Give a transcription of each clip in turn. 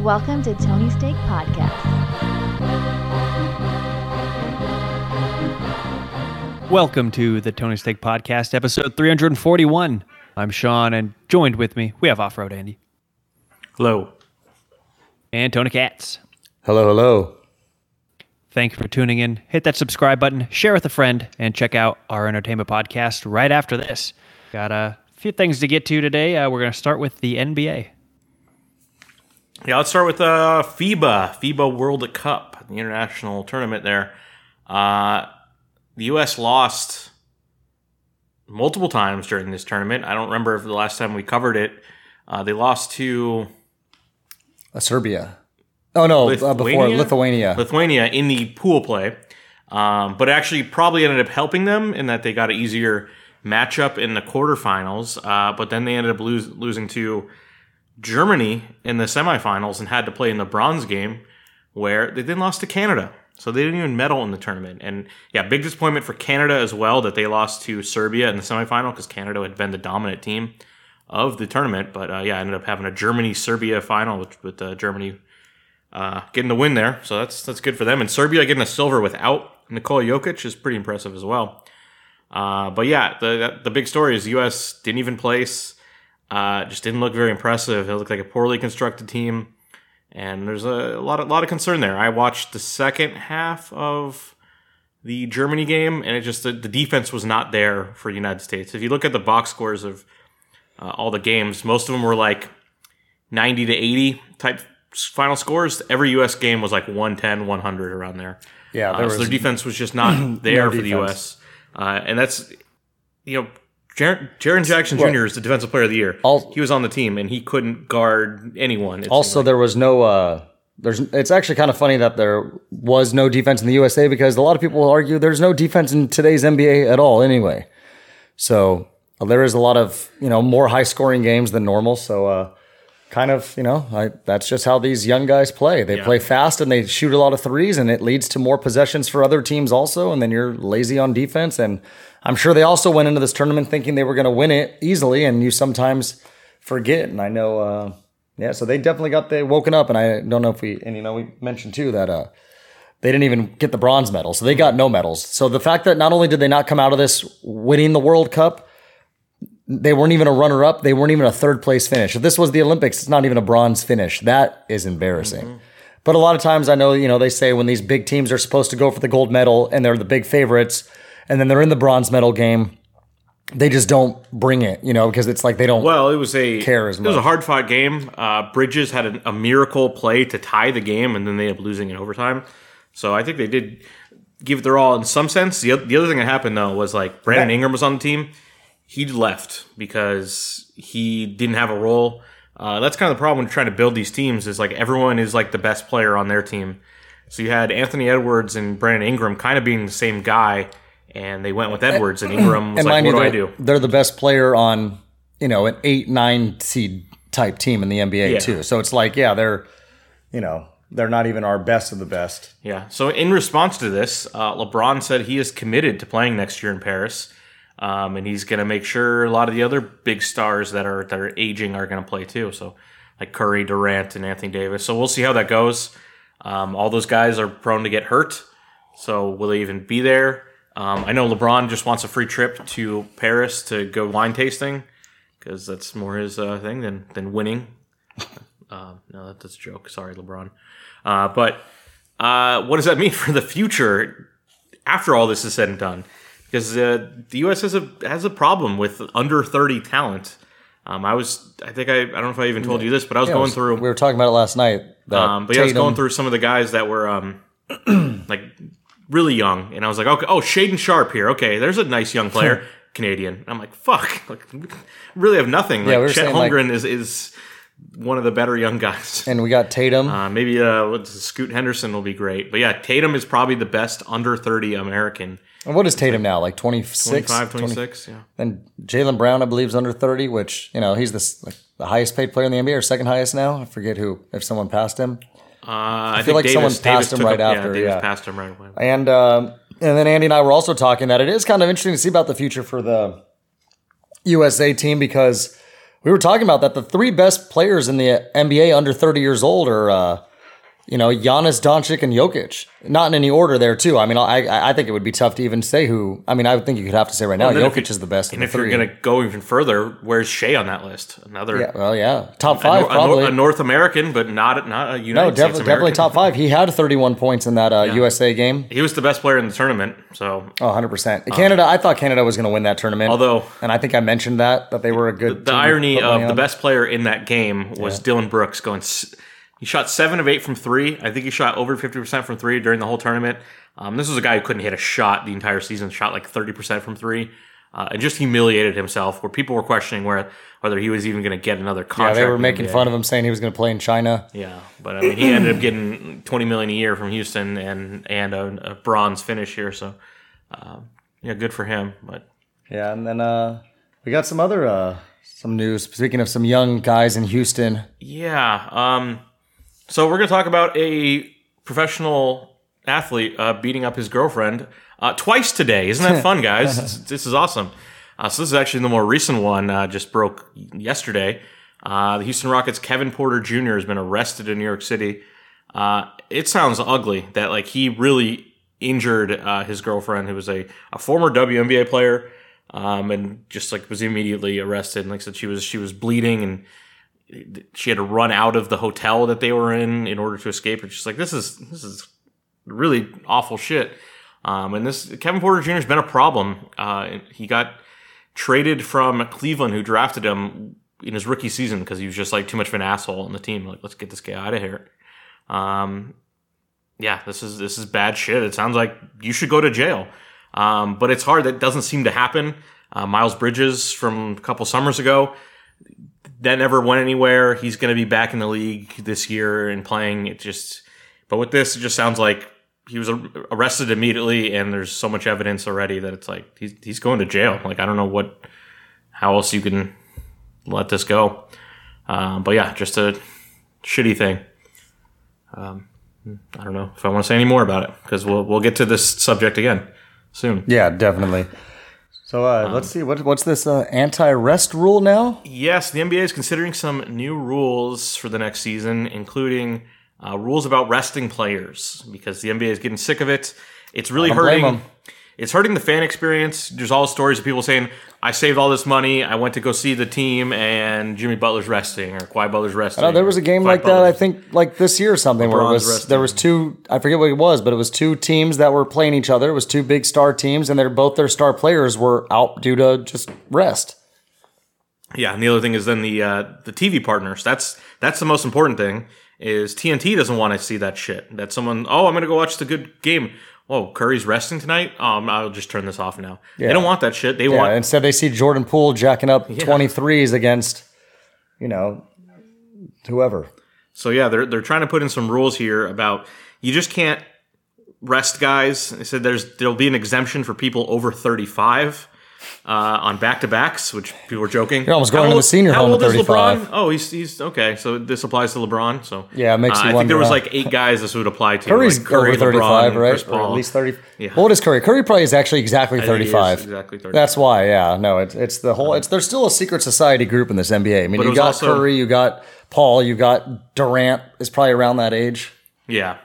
Welcome to Tony Steak Podcast. Welcome to the Tony Steak Podcast, episode 341. I'm Sean, and joined with me, we have Off Road Andy Hello. and Tony Katz. Hello, hello. Thank you for tuning in. Hit that subscribe button, share with a friend, and check out our entertainment podcast right after this. Got a few things to get to today. Uh, we're going to start with the NBA. Yeah, let's start with uh, FIBA, FIBA World Cup, the international tournament there. Uh, the U.S. lost multiple times during this tournament. I don't remember if the last time we covered it. Uh, they lost to Uh, Serbia. Oh no, uh, before Lithuania? Lithuania. Lithuania in the pool play, um, but actually probably ended up helping them in that they got an easier matchup in the quarterfinals. Uh, but then they ended up lose, losing to Germany in the semifinals and had to play in the bronze game, where they then lost to Canada. So they didn't even medal in the tournament. And yeah, big disappointment for Canada as well that they lost to Serbia in the semifinal because Canada had been the dominant team of the tournament. But uh, yeah, ended up having a Germany Serbia final with, with uh, Germany uh, getting the win there. So that's that's good for them. And Serbia getting a silver without Nikola Jokic is pretty impressive as well. Uh, but yeah, the the big story is U.S. didn't even place. Uh, just didn't look very impressive. It looked like a poorly constructed team, and there's a, lot of lot of concern there. I watched the second half of the Germany game, and it just the, the defense was not there for the United States. If you look at the box scores of uh, all the games, most of them were like 90 to 80 type final scores. Every U.S. game was like 110, 100 around there. Yeah, Uh, there so their defense was just not there No for the. U.S. Uh, and that's you know, Jaren, Jaren Jackson Jr. is the defensive player of the year. Al- he was on the team and he couldn't guard anyone. Also like. there was no. Uh, there's. It's actually kind of funny that there was no defense in the USA because a lot of people argue there's no defense in today's NBA at all. Anyway, so uh, there is a lot of you know more high scoring games than normal. So. Uh, Kind of, you know, I, that's just how these young guys play. They Yeah. play fast and they shoot a lot of threes, and it leads to more possessions for other teams also. And then you're lazy on defense. And I'm sure they also went into this tournament thinking they were going to win it easily, and you sometimes forget. And I know, uh, yeah, so they definitely got they woken up. And I don't know if we, and you know, we mentioned too that uh, they didn't even get the bronze medal, so they got no medals. So the fact that not only did they not come out of this winning the World Cup, they weren't even a runner up. They weren't even a third place finish. If this was the Olympics, it's not even a bronze finish. That is embarrassing. But a lot of times I know, you know, they say when these big teams are supposed to go for the gold medal and they're the big favorites and then they're in the bronze medal game, they just don't bring it, you know, because it's like they don't. Well, it was a care as it was a hard fought game. Uh, Bridges had a, a miracle play to tie the game, and then they ended up losing in overtime. So I think they did give it their all in some sense. The, the other thing that happened though was like Brandon Yeah. Ingram was on the team. He left because he didn't have a role. Uh, that's kind of the problem when trying to build these teams. Is like everyone is like the best player on their team. So you had Anthony Edwards and Brandon Ingram kind of being the same guy, and they went with Edwards, and Ingram was and like, "What do I do?" they're the best player on, you know, an eight, nine seed type team in the NBA Yeah. too. So it's like, yeah, they're, you know, they're not even our best of the best. Yeah. So in response to this, uh, LeBron said he is committed to playing next year in Paris, um, and he's going to make sure a lot of the other big stars that are that are aging are going to play too. So like Curry, Durant, and Anthony Davis. So we'll see how that goes. Um, all those guys are prone to get hurt. So will they even be there? Um, I know LeBron just wants a free trip to Paris to go wine tasting because that's more his uh, thing than than winning. Um, no, that- that's a joke. Sorry, LeBron. Uh, but uh, what does that mean for the future after all this is said and done? Because uh, the U.S. has a has a problem with under thirty talent. Um, I was, I think I, I don't know if I even told you this, but I was Yeah, going was- through. We were talking about it last night. Um, but yeah, I was going through some of the guys that were um, like really young, and I was like, okay, oh, Shaedon Sharpe here. Okay, there's a nice young player, Canadian. I'm like, fuck, like really have nothing. Like Yeah, we Chet saying, like- Holmgren is is one of the better young guys. and we got Tatum. Uh, maybe uh, Scoot Henderson will be great, but yeah, Tatum is probably the best under thirty American. And what is Tatum now? Like 26? 25, 20 26, yeah. And Jaylen Brown, I believe, is under 30, which, you know, he's the, like, the highest paid player in the NBA or second highest now. I forget who, if someone passed him. Uh, I, feel think like someone passed Davis him right up- after, Yeah, Davis yeah. passed him right away. And um, and then Andy and I were also talking that it is kind of interesting to see about the future for the USA team because we were talking about that. The three best players in the NBA under 30 years old are, uh, you know, Giannis, Doncic, and Jokic. Not in any order there, too. I mean, I I think it would be tough to even say who. I mean, I would think you could have to say right now, Jokic you- is the best. And if the you're going to go even further, where's Shai on that list? Another yeah, well, yeah, top five a, probably. A North American, but not not a United no, States definitely, definitely top five. He had 31 points in that uh, USA game. He was the best player in the tournament. So Oh, 100%. Canada, I thought Canada was going to win that tournament. Although- and I think I mentioned that, that they were a good the to irony of the best player in that game was Dillon Brooks going. s- He shot seven of eight from three. I think he shot over fifty percent from three during the whole tournament. Um, this was a guy who couldn't hit a shot the entire season. Shot like thirty percent from three, uh, and just humiliated himself. Where people were questioning where whether he was even going to get another contract. Yeah, they were making fun of him saying he was going to play in China. Yeah, but I mean, he ended up getting twenty million a year from Houston and and a, a bronze finish here. So, um, yeah, good for him. But Yeah, and then uh, we got some other uh, some news. Speaking of some young guys in Houston, Yeah. Um, so we're going to talk about a professional athlete uh, beating up his girlfriend uh, twice today. Isn't that fun, guys? this, this is awesome. Uh, so this is actually the more recent one. Uh, just broke yesterday. Uh, the Houston Rockets' Kevin Porter Jr. has been arrested in New York City. Uh, it sounds ugly that like he really injured uh, his girlfriend, who was a, a former WNBA player, um, and just like was immediately arrested. And like I said, she was she was bleeding and she had to run out of the hotel that they were in in order to escape. It's just like this is this is really awful shit. Um, and this Kevin Porter Jr. has been a problem. Uh, he got traded from Cleveland, who drafted him in his rookie season because he was just like too much of an asshole on the team. Like, let's get this guy out of here. Um, yeah, this is this is bad shit. It sounds like you should go to jail. Um, but it's hard. That doesn't seem to happen. Uh, Miles Bridges from a couple summers ago that never went anywhere. He's going to be back in the league this year and playing. It just, but with this, it just sounds like he was arrested immediately, and there's so much evidence already that it's like he's he's going to jail. Like I don't know what, how else you can let this go. Um, but yeah, just a shitty thing. Um, I don't know if I want to say any more about it because we'll we'll get to this subject again soon. yeah, definitely. So uh, let's see what what's this uh, anti-rest rule now? Yes, the NBA is considering some new rules for the next season, including uh, rules about resting players because the NBA is getting sick of it. It's really hurting. It's hurting the fan experience. There's all stories of people saying, "I saved all this money. I went to go see the team, and Jimmy Butler's resting, or Kawhi Butler's resting." No, there was a game like that. I think like this year or something where it was resting. there was two. I forget what it was, but it was two teams that were playing each other. It was two big star teams, and they're both their star players were out due to just rest. Yeah, and the other thing is then the uh, the TV partners. That's that's the most important thing. Is TNT doesn't want to see that shit. That someone, oh, I'm gonna go watch the good game. Oh, Curry's resting tonight. Um, I'll just turn this off now. Yeah. They don't want that shit. They Yeah, want instead they see Jordan Poole jacking up 23s against, you know, whoever. So yeah, they're they're trying to put in some rules here about you just can't rest guys. They said there's there'll be an exemption for people over 35 uh, on back to backs, which people were joking. You're almost going to the senior how home old at is 35. LeBron? Oh, he's he's okay. So this applies to LeBron. So Yeah, it makes uh, you I think there was like eight guys this would apply to. Curry's like Curry, over 35, LeBron, right? Or at least 30. Yeah. How old Curry? Curry probably is actually exactly think he is 35. exactly 35. That's why, yeah. No, it's it's the whole. It's there's still a secret society group in this NBA. I mean, it you got also- Curry, you got Paul, you got Durant is probably around that age. Yeah.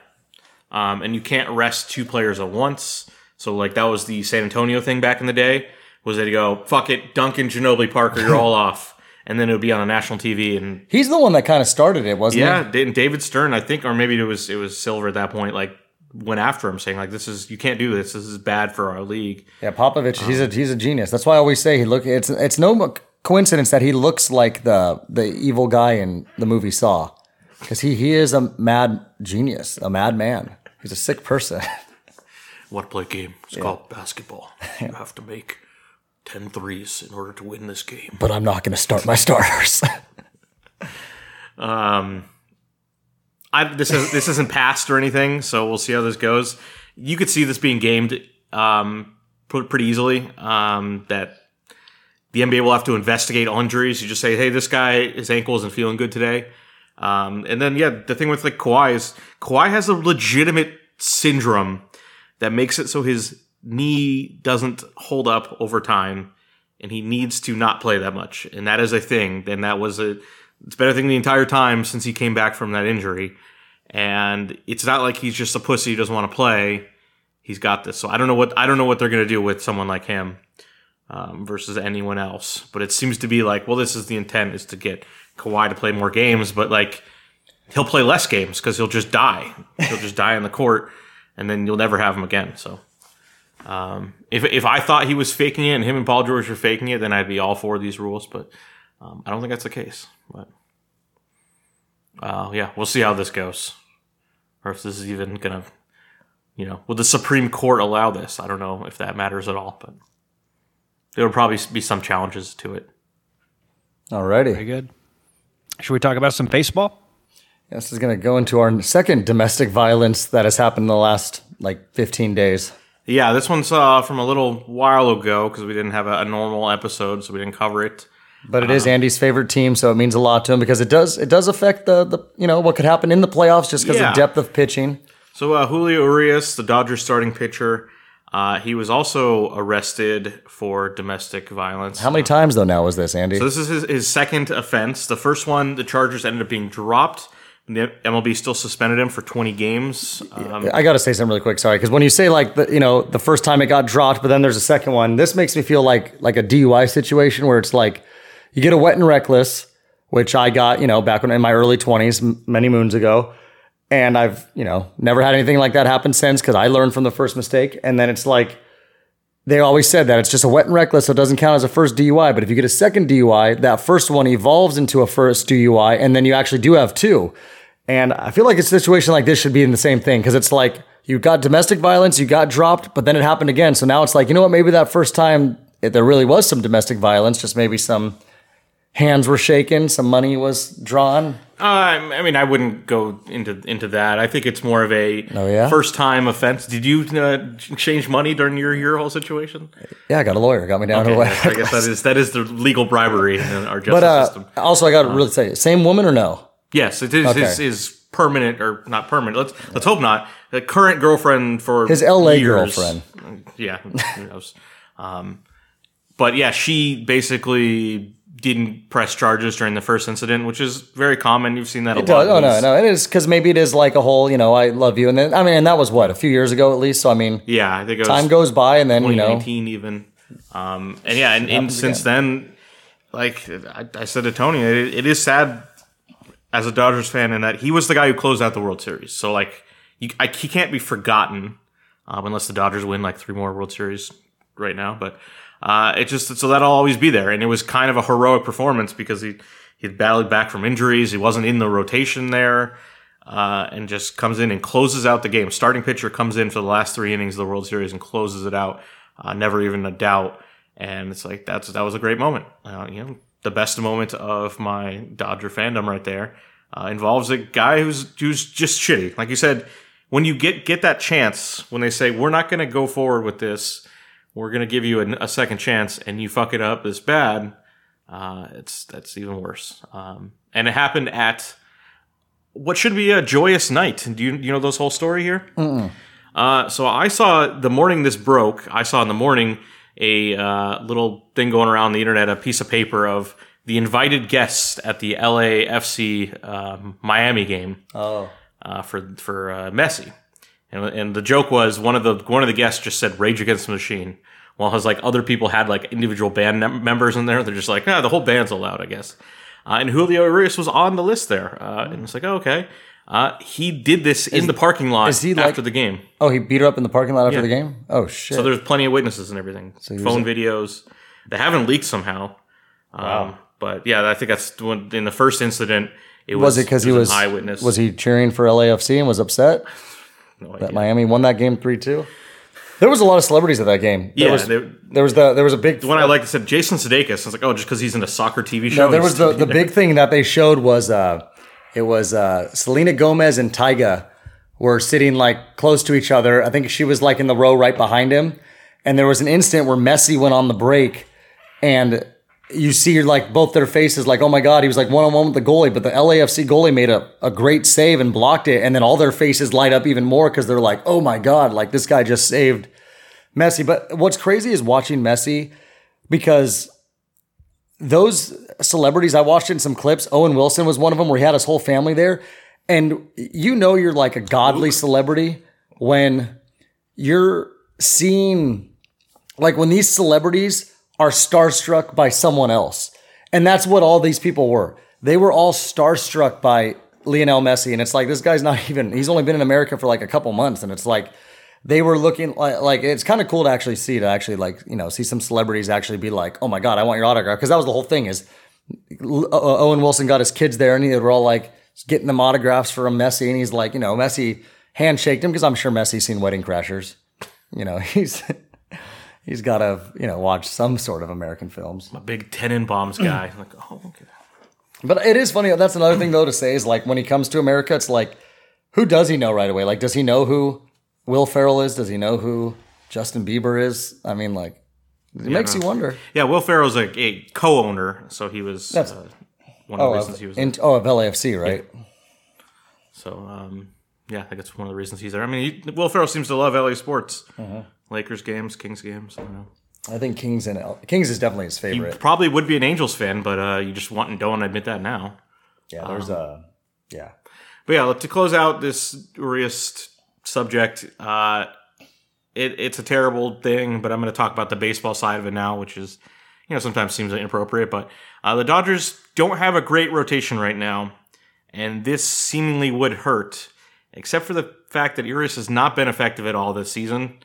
Um, and you can't rest two players at once. So like that was the San Antonio thing back in the day. Was that you go fuck it, Duncan, Ginobili, Parker, you're all off, and then it would be on a national TV and He's the one that kind of started it, wasn't he? yeah, he? Da- David Stern, I think, or maybe it was it was Silver at that point, like went after him saying like this is you can't do this, this is bad for our league. Yeah, Popovich, he's a um, he's a genius. That's why I always say he look. It's it's no coincidence that he looks like the the evil guy in the movie Saw, because he he is a mad genius, a mad man. He's a sick person. What play game? It's called basketball. You have to make 10 threes in order to win this game. but I'm not going to start my starters. um, I, this is this isn't passed or anything, so we'll see how this goes. You could see this being gamed um, pretty easily. Um, that the NBA will have to investigate injuries. You just say, "Hey, this guy his ankle isn't feeling good today," um, and then yeah, the thing with like Kawhi is Kawhi has a legitimate syndrome that makes it so his knee doesn't hold up over time, and he needs to not play that much, and that is a thing. And that was a it's been a thing the entire time since he came back from that injury. And it's not like he's just a pussy who doesn't want to play. He's got this. So I don't know what I don't know what they're gonna do with someone like him um, versus anyone else. But it seems to be like, well, this is the intent is to get Kawhi to play more games, but like he'll play less games because he'll just die. He'll just die on the court, and then you'll never have him again. So. Um, if if I thought he was faking it and him and Paul George were faking it, then I'd be all for these rules. But um, I don't think that's the case. But uh, yeah, we'll see how this goes, or if this is even gonna, you know, will the Supreme Court allow this? I don't know if that matters at all, but there will probably be some challenges to it. Alrighty. Very good. Should we talk about some baseball? This is going to go into our second domestic violence that has happened in the last like 15 days. Yeah, this one's uh, from a little while ago because we didn't have a, a normal episode, so we didn't cover it. But it is Andy's favorite team, so it means a lot to him because it does it does affect the, the you know what could happen in the playoffs just because Yeah. of depth of pitching. So uh, Julio Urias, the Dodgers starting pitcher, uh, he was also arrested for domestic violence. How many times though now was this, Andy? So this is his, his second offense. The first one, the Chargers ended up being dropped. The MLB still suspended him for 20 games. Um, I got to say something really quick, sorry, because when you say like the you know the first time it got dropped, but then there's a second one. This makes me feel like like a DUI situation where it's like you get a wet and reckless, which I got you know back when in my early 20s, m- many moons ago, and I've you know never had anything like that happen since because I learned from the first mistake, and then it's like they always said that it's just a wet and reckless, so it doesn't count as a first DUI. But if you get a second DUI, that first one evolves into a first DUI, and then you actually do have two. And I feel like a situation like this should be in the same thing because it's like you got domestic violence, you got dropped, but then it happened again. So now it's like, you know what? Maybe that first time it, there really was some domestic violence, just maybe some hands were shaken, some money was drawn. uh, I mean, I wouldn't go into into that. I think it's more of a Oh, yeah? first time offense. Did you uh, exchange money during your your whole situation? Yeah, I got a lawyer, got me down to Okay, a I guess that is that is the legal bribery in our justice But uh, system. also, I got to really say, same woman or no? Yes, it is Okay. his, his permanent or not permanent. Let's let's hope not. The current girlfriend for His LA years. girlfriend. Yeah, who knows? Um, but yeah, she basically didn't press charges during the first incident, which is very common. You've seen that a It lot. does. Oh no, no, it is because maybe it is like a whole, you know, I love you, and then I mean, and that was what a few years ago at least. So I mean, Yeah, I think it was time goes by, and then you know, 2019 even. Um, and yeah, and, and since then, like I, I said to Tony, it, it is sad as a Dodgers fan in that he was the guy who closed out the World Series. So like, you, I, he can't be forgotten um, unless the Dodgers win like three more World Series right now. But uh, it just so that'll always be there, and it was kind of a heroic performance because he he battled back from injuries. He wasn't in the rotation there. Uh, and just comes in and closes out the game. Starting pitcher comes in for the last three innings of the World Series and closes it out. Uh, never even a doubt. And it's like that's that was a great moment. Uh, you know, the best moment of my Dodger fandom right there. Uh, involves a guy who's who's just shitty. Like you said, when you get get that chance, when they say we're not going to go forward with this, we're going to give you a, a second chance, and you fuck it up this bad, uh, it's that's even worse. Um, and it happened at what should be a joyous night. Do you you know this whole story here? Uh, so I saw the morning this broke. I saw in the morning a uh, little thing going around the internet, a piece of paper of the invited guests at the LAFC um, Miami game oh, uh, for for uh, Messi, and and the joke was one of the one of the guests just said Rage Against the Machine, while his like other people had like individual band mem- members in there. They're just like, ah, the whole band's allowed, I guess. Uh, and Julio Urias was on the list there, uh, and it's like, oh, okay. Uh, he did this in the parking lot is he, like- after the game, oh, he beat her up in the parking lot after Yeah. the game. Oh shit! so there's plenty of witnesses and everything, he was phone videos. They haven't leaked somehow, um, but yeah, I think that's when, in the first incident. It was, was it because he was an was eyewitness? Was he cheering for LAFC and was upset No that idea. Miami won that game three two? There was a lot of celebrities at that game. There Yeah, was, they- there was the there was a big The one I liked said Jason Sudeikis. I was like, oh, just because he's in a soccer TV show. No, there was the, the big thing that they showed was uh, it was uh, Selena Gomez and Tyga were sitting like close to each other. I think she was like in the row right behind him, and there was an instant where Messi went on the break, and you see like both their faces like oh my god he was like one on one with the goalie, but the LAFC goalie made a, a great save and blocked it, and then all their faces light up even more because they're like oh my god like this guy just saved Messi. But what's crazy is watching Messi because those celebrities, I watched in some clips. Owen Wilson was one of them where he had his whole family there. And you know, you're like a godly celebrity when you're seeing, like, when these celebrities are starstruck by someone else. And that's what all these people were. They were all starstruck by Lionel Messi. And it's like, this guy's not even, he's only been in America for like a couple months. And it's like, they were looking like, like it's kind of cool to actually see, to actually like, you know, see some celebrities actually be like, oh my God, I want your autograph. Cause that was the whole thing is uh, Owen Wilson got his kids there and they were all like getting them autographs for a Messi. And he's like, you know, Messi handshaked him because I'm sure Messi's seen Wedding Crashers. You know, he's, he's got to, you know, watch some sort of American films. A big Tenenbaums guy. like, oh, okay. But it is funny. That's another thing though to say is like when he comes to America, it's like, who does he know right away? Like, does he know who Will Ferrell is? Does he know who Justin Bieber is? I mean, like, it makes you wonder. Yeah, Will Ferrell's a, a co-owner, so he was uh, one of Oh, the of, reasons he was. in, oh, of LAFC, right? so um, yeah, I think that's one of the reasons he's there. I mean, he, Will Ferrell seems to love LA sports, Uh-huh. Lakers games, Kings games. I don't know. I think Kings and L- Kings is definitely his He favorite. probably would be an Angels fan, but uh, you just want and don't admit that now. Yeah, there's a yeah. But yeah, to close out this Urias subject, uh, it, it's a terrible thing, but I'm going to talk about the baseball side of it now, which is, you know, sometimes seems inappropriate. But uh, the Dodgers don't have a great rotation right now, and this seemingly would hurt, except for the fact that Urias has not been effective at all this season.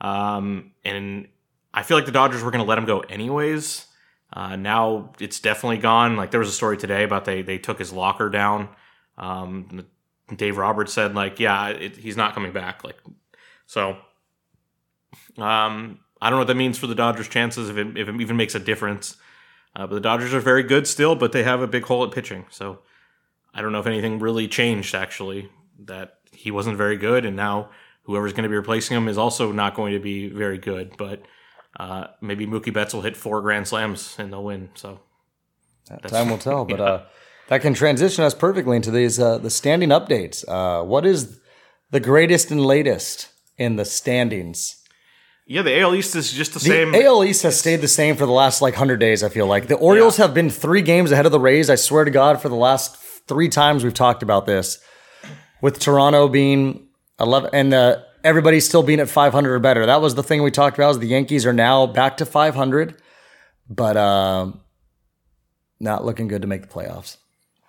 Um, and I feel like the Dodgers were going to let him go anyways. Uh, now it's definitely gone. Like there was a story today about they they took his locker down. Um, Dave Roberts said like, yeah, it, he's not coming back. Like, so, um, I don't know what that means for the Dodgers' chances if it, if it even makes a difference. Uh, but the Dodgers are very good still, but they have a big hole at pitching. So I don't know if anything really changed actually. That he wasn't very good, and now whoever's going to be replacing him is also not going to be very good. But uh, maybe Mookie Betts will hit four grand slams and they'll win. So Time will tell, but uh, that can transition us perfectly into these uh, the standing updates. Uh, what is the greatest and latest in the standings? yeah, the AL East is just the, The same. AL East has stayed the same for the last like hundred days. I feel like the Orioles Yeah. have been three games ahead of the Rays. I swear to God, for the last three times we've talked about this, with Toronto being eleven and the everybody's still being at five hundred or better. That was the thing we talked about. Is the Yankees are now back to five hundred, but um, not looking good to make the playoffs.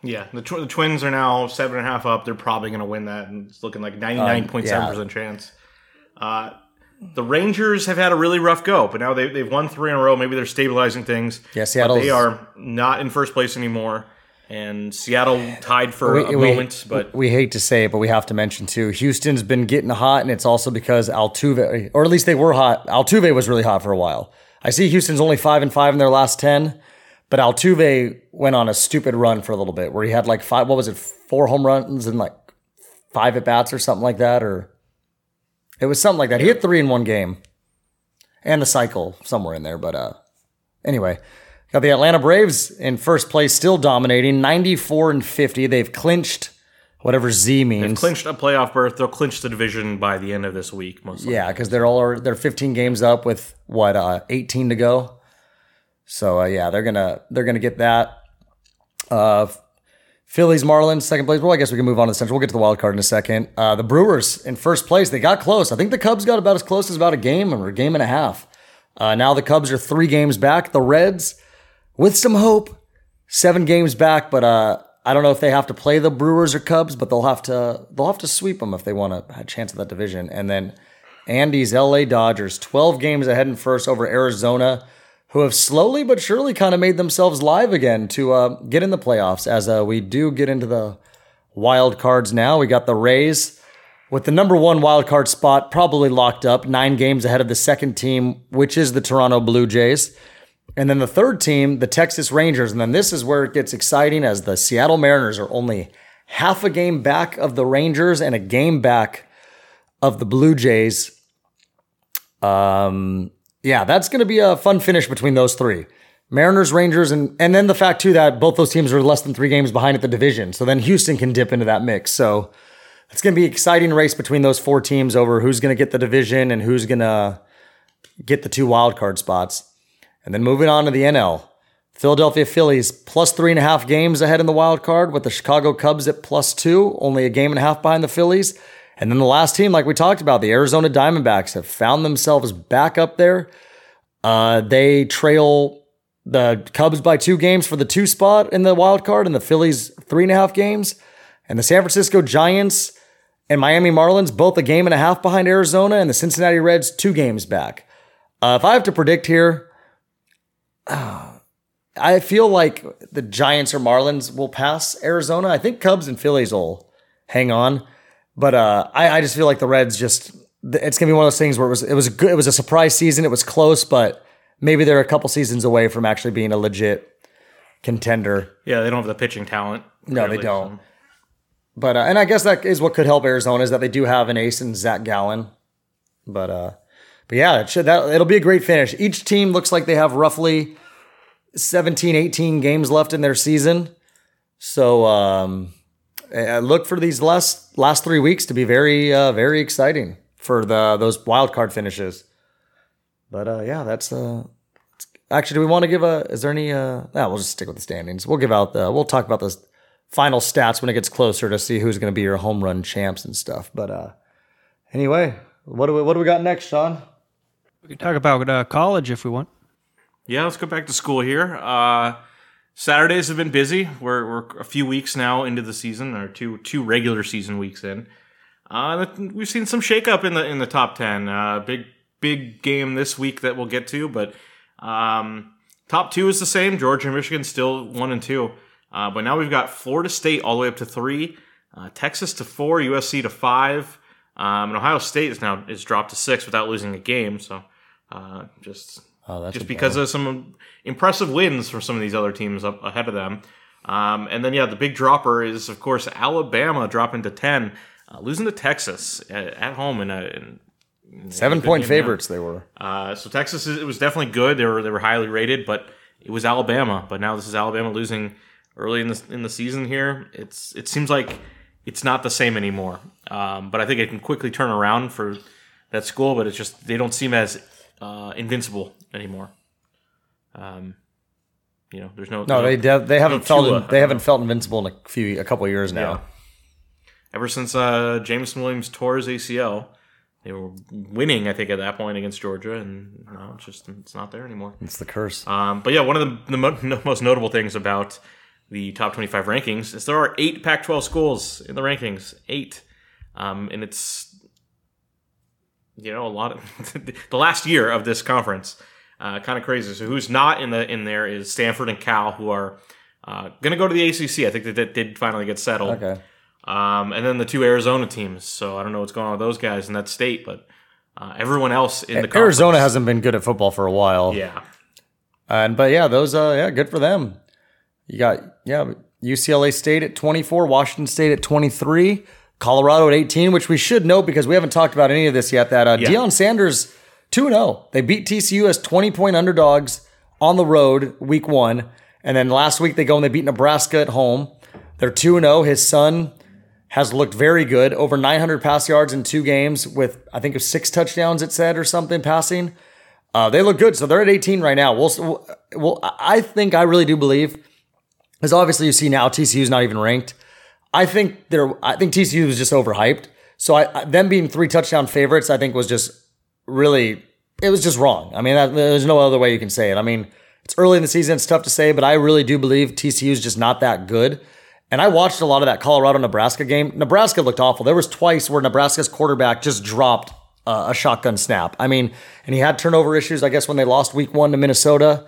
Yeah, the, tw- the Twins are now seven and a half up. They're probably going to win that, and it's looking like ninety nine point seven percent chance. Uh, the Rangers have had a really rough go, but now they, they've won three in a row. Maybe they're stabilizing things. Yeah, but Seattle's- they are not in first place anymore, and Seattle tied for a we, moment. But we hate to say it, but we have to mention too. Houston's been getting hot, and it's also because Altuve, or at least they were hot. Altuve was really hot for a while. I see Houston's only five and five in their last ten, but Altuve went on a stupid run for a little bit where he had like five. What was it? Four home runs and like five at bats or something like that, or it was something like that. He hit three in one game, and the cycle somewhere in there. But uh, anyway, got the Atlanta Braves in first place, still dominating, ninety four and fifty. They've clinched whatever Z means. They've clinched a playoff berth. They'll clinch the division by the end of this week, most likely. Yeah, because they're all they're 15 games up with what uh 18 to go. So uh, yeah, they're gonna they're gonna get that. Uh, Phillies, Marlins, second place. Well, I guess we can move on to the Central. We'll get to the wild card in a second. Uh, the Brewers in first place. They got close. I think the Cubs got about as close as about a game or a game and a half. Uh, now the Cubs are three games back. The Reds, with some hope, seven games back. But uh, I don't know if they have to play the Brewers or Cubs, but they'll have to they'll have to sweep them if they want a, chance at that division. And then Andy's LA Dodgers, 12 games ahead in first over Arizona, who have slowly but surely kind of made themselves live again to uh, get in the playoffs. As uh, we do get into the wild cards now, we got the Rays with the number one wild card spot probably locked up, nine games ahead of the second team, which is the Toronto Blue Jays. And then the third team, the Texas Rangers. And then this is where it gets exciting as the Seattle Mariners are only half a game back of the Rangers and a game back of the Blue Jays. Um, yeah, that's going to be a fun finish between those three. Mariners, Rangers, and and then the fact too that both those teams are less than three games behind at the division. So then Houston can dip into that mix. So it's going to be an exciting race between those four teams over who's going to get the division and who's going to get the two wild card spots. And then moving on to the NL, Philadelphia Phillies plus three and a half games ahead in the wild card with the Chicago Cubs at plus two, only a game and a half behind the Phillies. And then the last team, like we talked about, the Arizona Diamondbacks have found themselves back up there. Uh, they trail the Cubs by two games for the two spot in the wild card, and the Phillies three and a half games. And the San Francisco Giants and Miami Marlins both a game and a half behind Arizona, and the Cincinnati Reds two games back. Uh, if I have to predict here, uh, I feel like the Giants or Marlins will pass Arizona. I think Cubs and Phillies will hang on, but uh, I, I just feel like the Reds just it's gonna be one of those things where it was it was good, it was a surprise season. It was close, but maybe they're a couple seasons away from actually being a legit contender. Yeah, they don't have the pitching talent. No, they don't. so. But uh, and I guess that is what could help Arizona is that they do have an ace in Zach Gallen. But uh, but yeah, it should that it'll be a great finish. Each team looks like they have roughly 17, 18 games left in their season. So um, I look for these last last three weeks to be very uh, very exciting for the those wild card finishes. But uh, yeah, that's uh, actually. Do we want to give a? Is there any? Uh, we'll just stick with the standings. We'll give out the. We'll talk about the final stats when it gets closer to see who's going to be your home run champs and stuff. But uh, anyway, what do we what do we got next, Sean? We can talk about uh, college if we want. Yeah, let's go back to school here. Uh, Saturdays have been busy. We're, we're a few weeks now into the season, or two two regular season weeks in. Uh, we've seen some shakeup in the in the top ten. Uh, big big game this week that we'll get to, but um, top two is the same. Georgia and Michigan still one and two, uh, but now we've got Florida State all the way up to three, uh, Texas to four, USC to five, um, and Ohio State is now is dropped to six without losing a game. So uh, just Oh, just because of some impressive wins for some of these other teams up ahead of them. Um, and then, yeah, the big dropper is, of course, Alabama dropping to 10, uh, losing to Texas at, at home in a. In, in Seven point favorites they were. Uh, so Texas, it was definitely good. They were they were highly rated, but it was Alabama. But now this is Alabama losing early in the in the season here. It's it seems like it's not the same anymore. Um, but I think it can quickly turn around for that school. But it's just they don't seem as uh, invincible anymore. Um, you know, there's no No, they de- they haven't no felt Tua. they haven't felt invincible in a few a couple of years now. Yeah. ever since uh, Jameson Williams tore his ACL. They were winning, I think, at that point against Georgia, and no, it's just it's not there anymore. It's the curse. Um, but yeah, one of the, the mo- no- most notable things about the top 25 rankings is there are eight Pac 12 schools in the rankings. Eight. Um, and it's, you know, a lot of the last year of this conference. Uh, kind of crazy. So who's not in the in there is Stanford and Cal, who are uh, going to go to the ACC. I think that, that did finally get settled. Okay. Um, and then the two Arizona teams. So I don't know what's going on with those guys in that state, but uh, everyone else in the conference- Arizona hasn't been good at football for a while. Yeah. And but yeah, those uh yeah, good for them. You got yeah, UCLA State at 24, Washington State at 23, Colorado at 18, which we should note because we haven't talked about any of this yet. That uh, Yeah. Deion Sanders 2 0. They beat TCU as 20 point underdogs on the road week one. And then last week they go and they beat Nebraska at home. They're 2 0. His son has looked very good. Over 900 pass yards in two games with, I think, of six touchdowns, it said, or something passing. Uh, they look good. So they're at 18 right now. We'll, well, I think, I really do believe, because obviously you see now TCU's not even ranked. I think they're, I think TCU was just overhyped. So I, I- them being three touchdown favorites, I think was just really, it was just wrong. I mean, that, there's no other way you can say it. I mean, it's early in the season. It's tough to say, but I really do believe TCU is just not that good. And I watched a lot of that Colorado Nebraska game. Nebraska looked awful. There was twice where Nebraska's quarterback just dropped uh, a shotgun snap. I mean, and he had turnover issues, I guess, when they lost week one to Minnesota.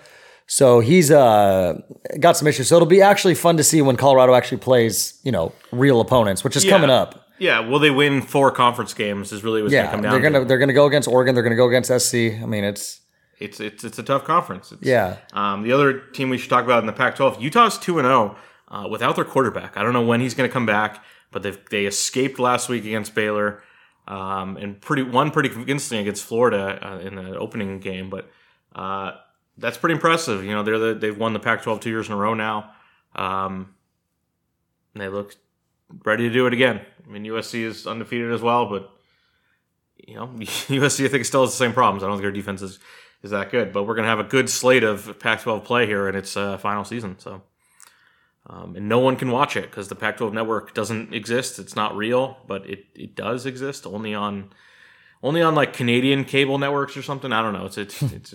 So he's uh, got some issues. So it'll be actually fun to see when Colorado actually plays, you know, real opponents, which is coming up. Yeah, will they win four conference games? Is really what's Yeah, going to come down. they're gonna they're gonna go against Oregon. They're gonna go against SC. I mean, it's It's it's it's a tough conference. It's, Yeah. Um, the other team we should talk about in the Pac-12, Utah's two and zero uh, without their quarterback. I don't know when he's going to come back, but they they escaped last week against Baylor, um, and pretty won pretty convincingly against Florida uh, in the opening game. But uh, that's pretty impressive. You know, they're the, they've won the Pac-12 two years in a row now. Um, they look ready to do it again. I mean, USC is undefeated as well, but you know, USC I think still has the same problems. I don't think their defense is is that good. But we're gonna have a good slate of Pac-12 play here in its uh, final season. So, um, and no one can watch it because the Pac-12 network doesn't exist. It's not real, but it, it does exist only on only on like Canadian cable networks or something. I don't know. It's it's it's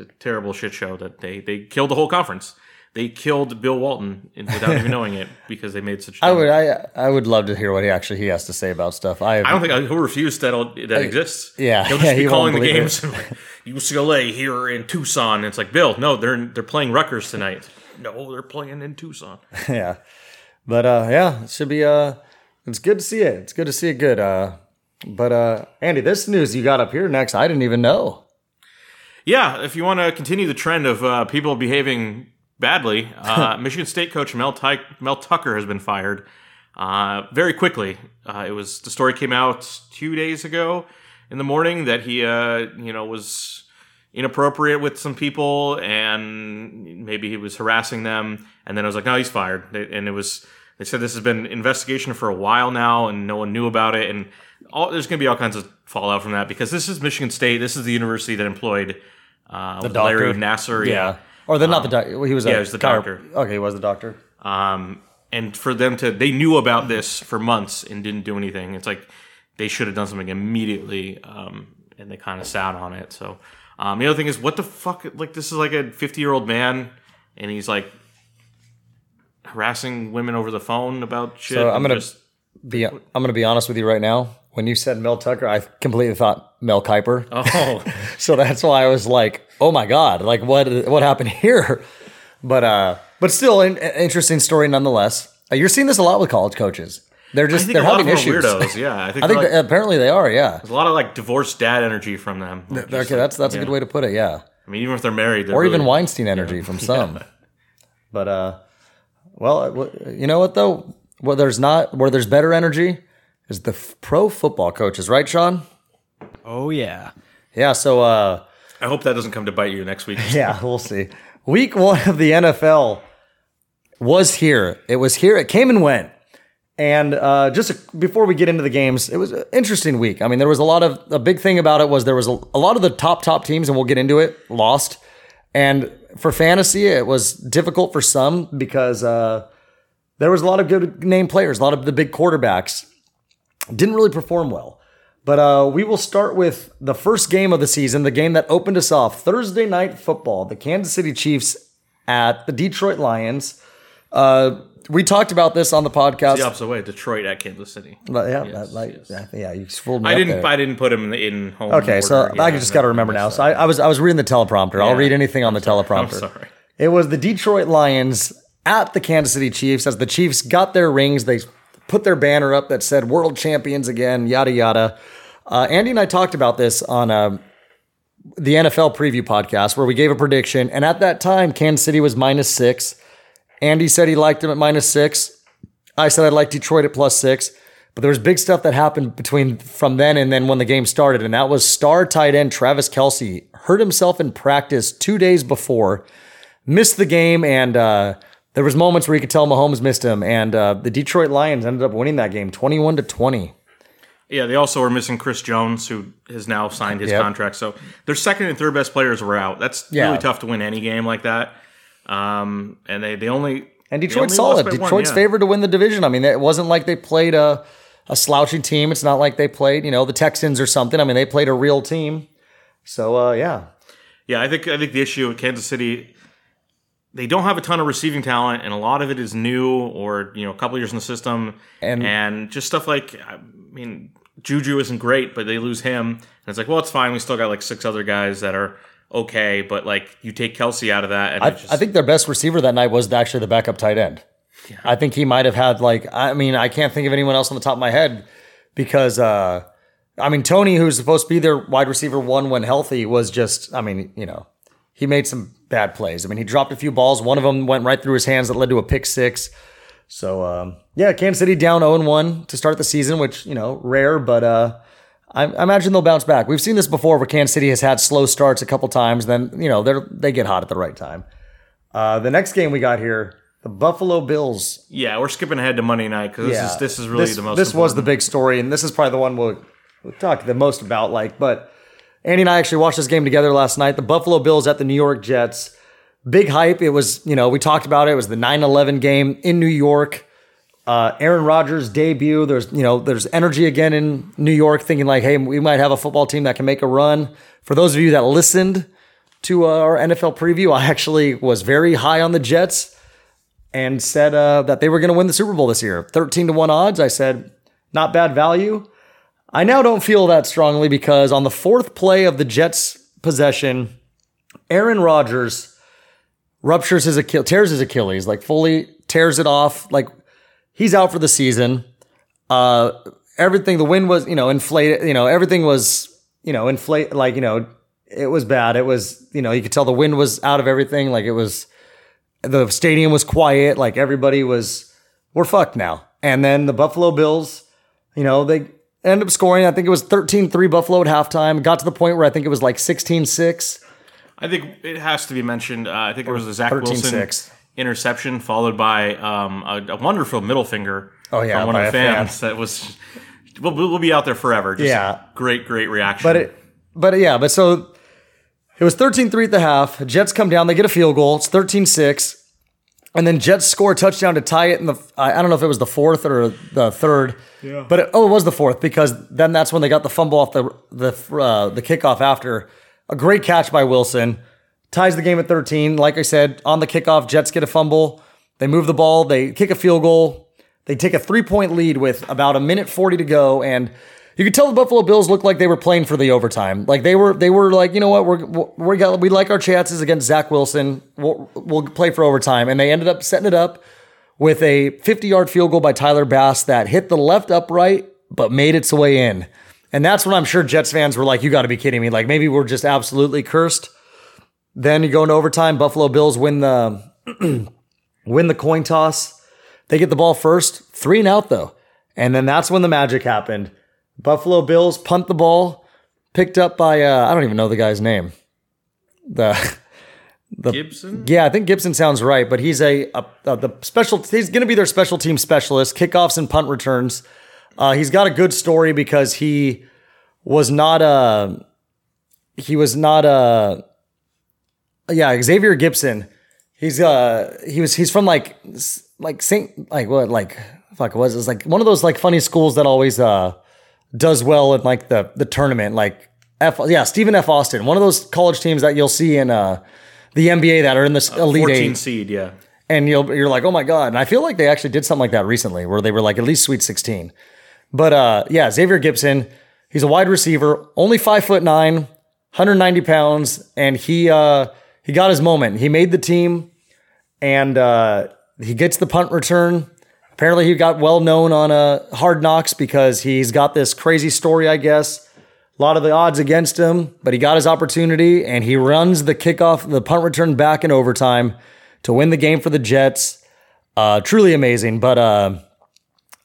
a, terrible shit show that they they killed the whole conference. They killed Bill Walton without even knowing it because they made such. I would I I would love to hear what he actually he has to say about stuff. I, I don't think he'll refuse that that exists. yeah, he'll just yeah, be he calling the games. like, UCLA here in Tucson. It's like Bill, no, they're they're playing Rutgers tonight. No, they're playing in Tucson. yeah. But uh yeah, it should be uh it's good to see it. It's good to see it good. Uh but uh Andy, this news you got up here next, I didn't even know. Yeah, if you want to continue the trend of uh, people behaving badly, uh, Michigan State coach Mel, Ty- Mel Tucker has been fired uh, very quickly. Uh, it was the story came out two days ago in the morning that he, uh, you know, was inappropriate with some people and maybe he was harassing them. And then I was like, no, he's fired. And it was they said this has been investigation for a while now and no one knew about it. And all, there's going to be all kinds of fallout from that because this is Michigan State. This is the university that employed uh, Larry doctor. Nassar. Yeah. Or the not the doctor. He was a yeah, he was the chiro- doctor. Okay, he was the doctor. Um, and for them to, they knew about this for months and didn't do anything. It's like they should have done something immediately, um, and they kind of sat on it. So um, the other thing is, what the fuck? Like this is like a fifty-year-old man, and he's like harassing women over the phone about shit. So I'm gonna just- be I'm gonna be honest with you right now. When you said Mel Tucker, I completely thought Mel Kiper. oh, So that's why I was like, "Oh my god! Like what? What happened here?" But uh, but still, an an interesting story nonetheless. Uh, you're seeing this a lot with college coaches. They're just they're having issues. weirdos. Yeah, I think, I think like, apparently they are. Yeah. there's a lot of like divorced dad energy from them. Like, Okay, like- that's that's a good way to put it. Yeah. I mean, even if they're married, they're Or even Weinstein energy from some. But uh, well, uh, you know what though? Where there's not where there's better energy is the f- pro football coaches, right, Sean? Oh yeah. Yeah. So uh. I hope that doesn't come to bite you next week. Yeah, we'll see. Week one of the NFL was here. It was here. It came and went. And uh, just before we get into the games, it was an interesting week. I mean, there was a lot of a big thing about it was there was a, a lot of the top top teams, and we'll get into it, lost. And for fantasy, it was difficult for some because uh, there was a lot of good name players, a lot of the big quarterbacks didn't really perform well. But uh, we will start with the first game of the season, the game that opened us off Thursday night football, the Kansas City Chiefs at the Detroit Lions. Uh, we talked about this on the podcast. The opposite way, Detroit at Kansas City. But yeah, Yes, that, like, yes. yeah, yeah, you fooled me. I didn't. there. I didn't put him in, the, in home. Okay, so order. I just got to remember now. So. I, I was I was reading the teleprompter. I'll read anything on the I'm teleprompter. sorry. It was the Detroit Lions at the Kansas City Chiefs as the Chiefs got their rings. They put their banner up that said "World Champions again." Yada yada. Uh, Andy and I talked about this on uh, the NFL preview podcast where we gave a prediction, and at that time, Kansas City was minus six. Andy said he liked them at minus six. I said I'd like Detroit at plus six. But there was big stuff that happened between from then and then when the game started, and that was star tight end Travis Kelce hurt himself in practice two days before, missed the game, and uh, there was moments where you could tell Mahomes missed him, and uh, the Detroit Lions ended up winning that game, twenty-one to twenty. Yeah, they also were missing Chris Jones, who has now signed his Yep. contract. So their second and third best players were out. That's Yeah. really tough to win any game like that. Um, and they they only And Detroit's solid. one, Detroit's yeah. favored to win the division. I mean, it wasn't like they played a, a slouchy team. It's not like they played, you know, the Texans or something. I mean, they played a real team. So, uh, yeah. Yeah, I think I think the issue with Kansas City, they don't have a ton of receiving talent, and a lot of it is new or you know a couple years in the system, And- and, just stuff like I mean Juju isn't great, but they lose him, and it's like well it's fine. We still got like six other guys that are okay, but like you take Kelce out of that, and I, just, I think their best receiver that night was actually the backup tight end. I think he might have had like I mean I can't think of anyone else on the top of my head because uh, I mean Tony who's supposed to be their wide receiver one when healthy was just I mean you know he made some bad plays. I mean he dropped a few balls. One of them went right through his hands that led to a pick six. So um, yeah, Kansas City down 0 1 to start the season, which you know rare, but uh, I, I imagine they'll bounce back. We've seen this before where Kansas City has had slow starts a couple times, then you know they are they get hot at the right time. Uh, the next game we got here, the Buffalo Bills. yeah we're skipping ahead to Monday night because this is this is really This- the most. This was the big story, and this is probably the one we'll, we'll talk the most about. Like, but Andy and I actually watched this game together last night. The Buffalo Bills at the New York Jets. Big hype. It was, you know, we talked about it. It was the 9 11 game in New York. Uh, Aaron Rodgers' debut. There's, you know, there's energy again in New York, thinking like, hey, we might have a football team that can make a run. For those of you that listened to uh, our NFL preview, I actually was very high on the Jets and said uh, that they were going to win the Super Bowl this year. 13 to 1 odds. I said, not bad value. I now don't feel that strongly because on the fourth play of the Jets' possession, Aaron Rodgers ruptures his Achilles, tears his Achilles, like fully tears it off. Like he's out for the season. Uh, everything, the wind was, you know, inflated, you know, everything was, you know, inflate, like, you know, it was bad. It was, you know, you could tell the wind was out of everything. Like it was, the stadium was quiet. Like everybody was, we're fucked now. And then the Buffalo Bills, you know, they ended up scoring. I think it was 13 3 Buffalo at halftime. Got to the point where I think it was like 16 6. I think it has to be mentioned. Uh, I think it was a Zach 13-6. Wilson interception followed by um, a, a wonderful middle finger. Oh, yeah, from one of the a fan. fans that was. We'll, we'll be out there forever. Just Yeah. great, great reaction. But it, but yeah, but so it was 13 3 at the half. Jets come down, they get a field goal. It's 13 6. And then Jets score a touchdown to tie it in the, I I don't know if it was the fourth or the third. Yeah. But it, oh, it was the fourth because then that's when they got the fumble off the, the, uh, the kickoff after. A great catch by Wilson. Ties the game at 13. Like I said, on the kickoff, Jets get a fumble. They move the ball. They kick a field goal. They take a three point lead with about a minute 40 to go. And you could tell the Buffalo Bills looked like they were playing for the overtime. Like they were, they were like, you know what, we're, we got, we like our chances against Zach Wilson. We'll, we'll play for overtime. And they ended up setting it up with a 50 yard field goal by Tyler Bass that hit the left upright, but made its way in. And that's when I'm sure Jets fans were like, you got to be kidding me. Like maybe we're just absolutely cursed. Then you go into overtime. Buffalo Bills win the win the coin toss. They get the ball first, three and out though. And then that's when the magic happened. Buffalo Bills punt the ball, picked up by uh, I don't even know the guy's name. The Gipson? yeah, I think Gipson sounds right, but he's a, a, a the special. He's going to be their special team specialist, kickoffs and punt returns. Uh, he's got a good story because he was not a he was not a yeah Xavier Gipson. He's uh he was he's from like like Saint like what like fuck what was it? It's like one of those like funny schools that always uh does well in like the the tournament like F yeah Stephen F Austin one of those college teams that you'll see in uh the NBA that are in this elite 14 eight seed, yeah. and you'll you're like, oh my god. And I feel like they actually did something like that recently, where they were like at least Sweet 16. But uh, yeah, Xavier Gipson, he's a wide receiver, only five foot nine, 190 pounds, and he uh, he got his moment. He made the team, and uh, he gets the punt return. Apparently, he got well known on uh, Hard Knocks because he's got this crazy story, I guess. A lot of the odds against him, but he got his opportunity and he runs the kickoff, the punt return back in overtime to win the game for the Jets. Uh, truly amazing, but uh,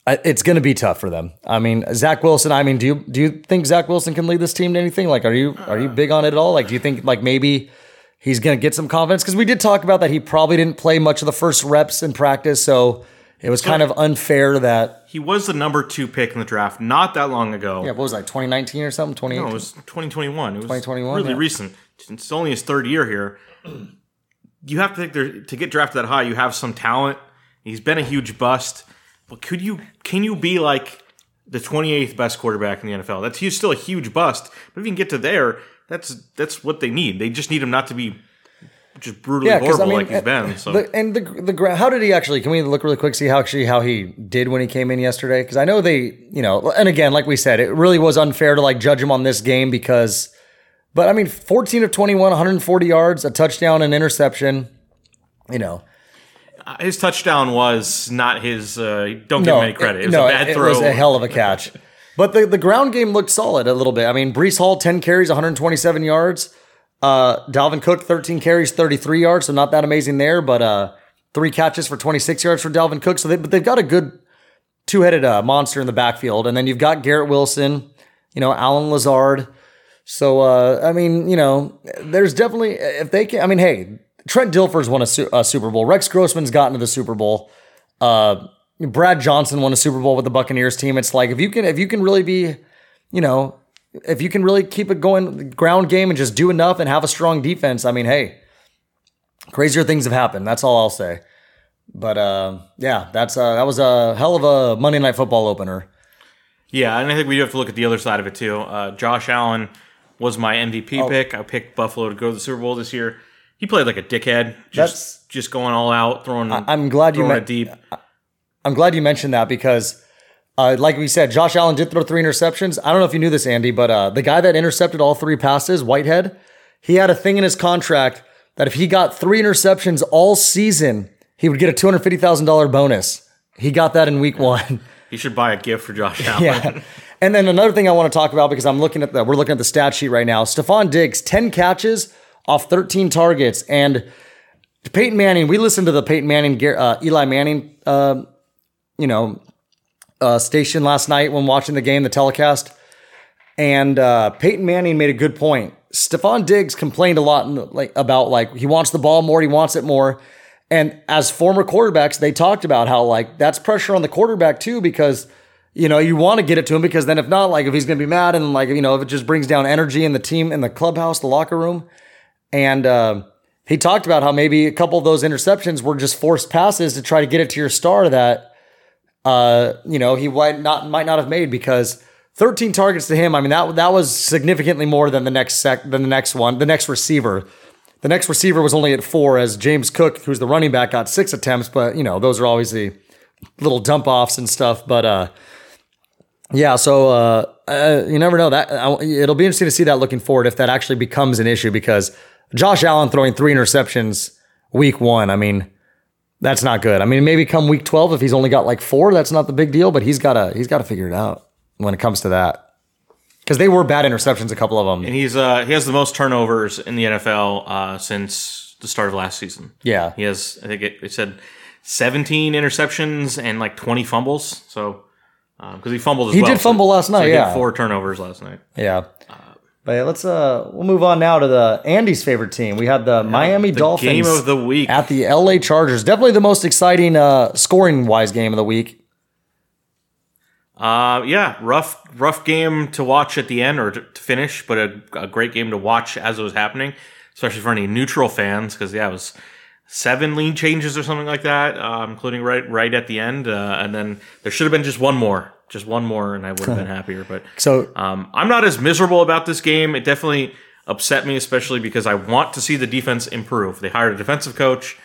it's going to be tough for them. I mean, Zach Wilson. I mean, do you do you think Zach Wilson can lead this team to anything? Like, are you are you big on it at all? Like, do you think like maybe he's going to get some confidence? Because we did talk about that he probably didn't play much of the first reps in practice, so it was kind of unfair that He was the number two pick in the draft not that long ago. yeah, what was that 2019 or something? 2018. No, it was 2021. It was 2021, really yeah. recent. It's only his third year here. You have to think there to get drafted that high. You have some talent. He's been a huge bust, but could you? Can you be like the 28th best quarterback in the NFL? That's he's still a huge bust. But if you can get to there, that's that's what they need. They just need him not to be just brutally Yeah, horrible I mean, like he's been. So the, and the the how did he actually? Can we look really quick see how actually how he did when he came in yesterday? Because I know they, you know, and again, like we said, it really was unfair to like judge him on this game because, but I mean, fourteen of 21, 140 yards, a touchdown, an interception. You know, his touchdown was not his. Uh, don't give him any credit. It was no, a bad it throw. was a hell of a catch. But the, the ground game looked solid a little bit. I mean, Breece Hall, 10 carries, 127 yards. Uh, Dalvin Cook, 13 carries, 33 yards. So not that amazing there, but uh, three catches for 26 yards for Dalvin Cook. So they, but they've got a good two headed uh, monster in the backfield. And then you've got Garrett Wilson, you know, Allen Lazard. So, uh, I mean, you know, there's definitely, if they can, I mean, hey, Trent Dilfer's won a, su- a Super Bowl. Rex Grossman's gotten to the Super Bowl. Uh, Brad Johnson won a Super Bowl with the Buccaneers team. It's like if you can if you can really be, you know, if you can really keep it going, ground game, and just do enough and have a strong defense, I mean, hey, crazier things have happened. That's all I'll say. But uh, yeah, that's uh, that was a hell of a Monday Night Football opener. Yeah, and I think we do have to look at the other side of it too. Uh, Josh Allen was my MVP Oh. pick. I picked Buffalo to go to the Super Bowl this year. He played like a dickhead, just That's- just going all out, throwing. I'm glad you throwing meant- it deep. I'm glad you mentioned that because, uh, like we said, Josh Allen did throw three interceptions. I don't know if you knew this, Andy, but uh, the guy that intercepted all three passes, Whitehead, he had a thing in his contract that if he got three interceptions all season, he would get a two hundred fifty thousand dollar bonus. He got that in week one. You should buy a gift for Josh Allen. Yeah. And then another thing I want to talk about because I'm looking at the we're looking at the stat sheet right now. Stefon Diggs, 10 catches off 13 targets. And Peyton Manning, we listened to the Peyton Manning, uh, Eli Manning, uh, you know, uh, station last night when watching the game, the telecast. And uh, Peyton Manning made a good point. Stefon Diggs complained a lot like about like he wants the ball more, he wants it more. And as former quarterbacks, they talked about how like that's pressure on the quarterback too because you know you want to get it to him because then if not, like if he's going to be mad and like you know if it just brings down energy in the team in the clubhouse, the locker room, and uh, he talked about how maybe a couple of those interceptions were just forced passes to try to get it to your star that uh, you know he might not might not have made because 13 targets to him. I mean that that was significantly more than the next sec than the next one, the next receiver. The next receiver was only at four, as James Cook, who's the running back, got six attempts. But you know those are always the little dump offs and stuff. But uh, yeah, so uh, uh, you never know that I- it'll be interesting to see that looking forward if that actually becomes an issue because Josh Allen throwing three interceptions week one. I mean, that's not good. I mean, maybe come week twelve if he's only got like four, that's not the big deal. But he's gotta he's gotta figure it out when it comes to that because they were bad interceptions, a couple of them. And he's uh, he has the most turnovers in the NFL uh, since the start of last season. Yeah. He has, I think it, it said 17 interceptions and like 20 fumbles. So, because he fumbled as He well. did fumble last night, he had yeah. four turnovers last night. Yeah. But yeah, let's uh we'll move on now to the Andy's favorite team. We had the Miami the Dolphins game of the week. at the LA Chargers. Definitely the most exciting uh scoring wise game of the week. Uh, yeah, rough, rough game to watch at the end or to, to finish, but a, a great game to watch as it was happening, especially for any neutral fans, because yeah, it was seven lead changes or something like that, uh, including right, right at the end, uh, and then there should have been just one more, just one more, and I would have been happier. But So um, I'm not as miserable about this game. It definitely upset me, especially because I want to see the defense improve. They hired a defensive coach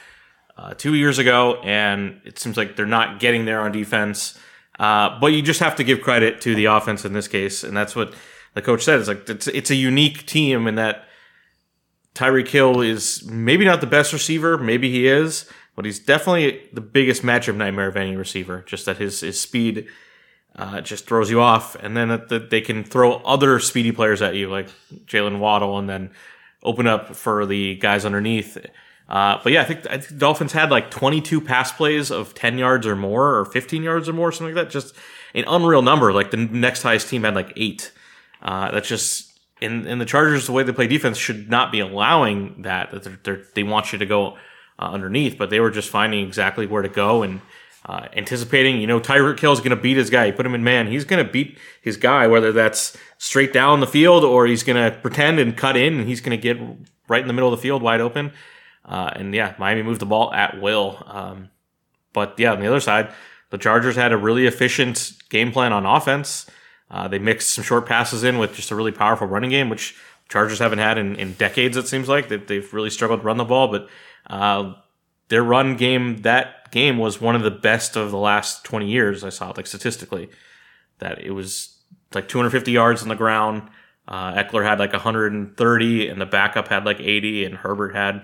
uh, two years ago, and it seems like they're not getting there on defense. Uh, but you just have to give credit to the offense in this case, and that's what the coach said. It's like it's, it's a unique team in that Tyreek Hill is maybe not the best receiver, maybe he is, but he's definitely the biggest matchup nightmare of any receiver. Just that his his speed uh, just throws you off, and then that they can throw other speedy players at you, like Jaylen Waddle, and then open up for the guys underneath. Uh, but yeah, I think, I think the Dolphins had like 22 pass plays of 10 yards or more, or 15 yards or more, something like that. Just an unreal number. Like the next highest team had like eight. Uh, that's just in in the Chargers, the way they play defense should not be allowing that. That they're, they want you to go uh, underneath, but they were just finding exactly where to go and uh, anticipating. You know, Tyreek Hill is going to beat his guy. You put him in man, he's going to beat his guy, whether that's straight down the field or he's going to pretend and cut in, and he's going to get right in the middle of the field, wide open. Uh, and yeah, Miami moved the ball at will. Um, but yeah, on the other side, the Chargers had a really efficient game plan on offense. Uh, they mixed some short passes in with just a really powerful running game, which Chargers haven't had in, in decades. It seems like that they've really struggled to run the ball, but uh, their run game that game was one of the best of the last twenty years. I saw it like statistically that it was like 250 yards on the ground. Uh, Ekeler had like 130, and the backup had like 80, and Herbert had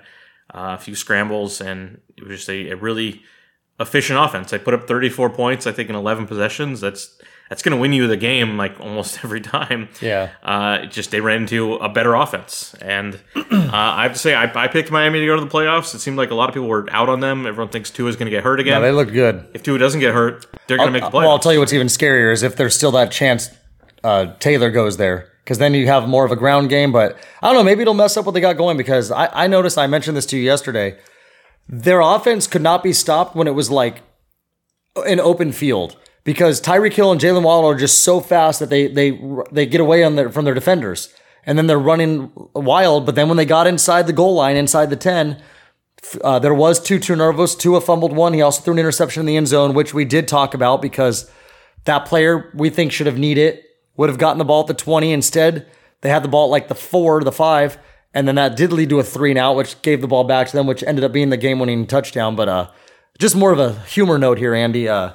uh, a few scrambles, and it was just a, a really efficient offense. They put up 34 points, I think, in 11 possessions. That's that's going to win you the game like almost every time. Yeah. Uh, it just they ran into a better offense, and uh, I have to say, I, I picked Miami to go to the playoffs. It seemed like a lot of people were out on them. Everyone thinks Tua is going to get hurt again. they look good. if Tua doesn't get hurt, they're going to make the playoffs. Well, I'll tell you what's even scarier is if there's still that chance uh, Taylor goes there. Because then you have more of a ground game. But I don't know, maybe it'll mess up what they got going because I, I noticed, I mentioned this to you yesterday, their offense could not be stopped when it was like an open field. Because Tyreek Hill and Jaylen Waddle are just so fast that they they they get away their, from their defenders, and then they're running wild. But then when they got inside the goal line, inside the ten, uh, there was two turnovers. Tua fumbled one. He also threw an interception in the end zone, which we did talk about because that player we think should have needed it, would have gotten the ball at the 20. Instead, they had the ball at like the four, the five, and then that did lead to a three and out, which gave the ball back to them, which ended up being the game winning touchdown. But uh, just more of a humor note here, Andy. Uh,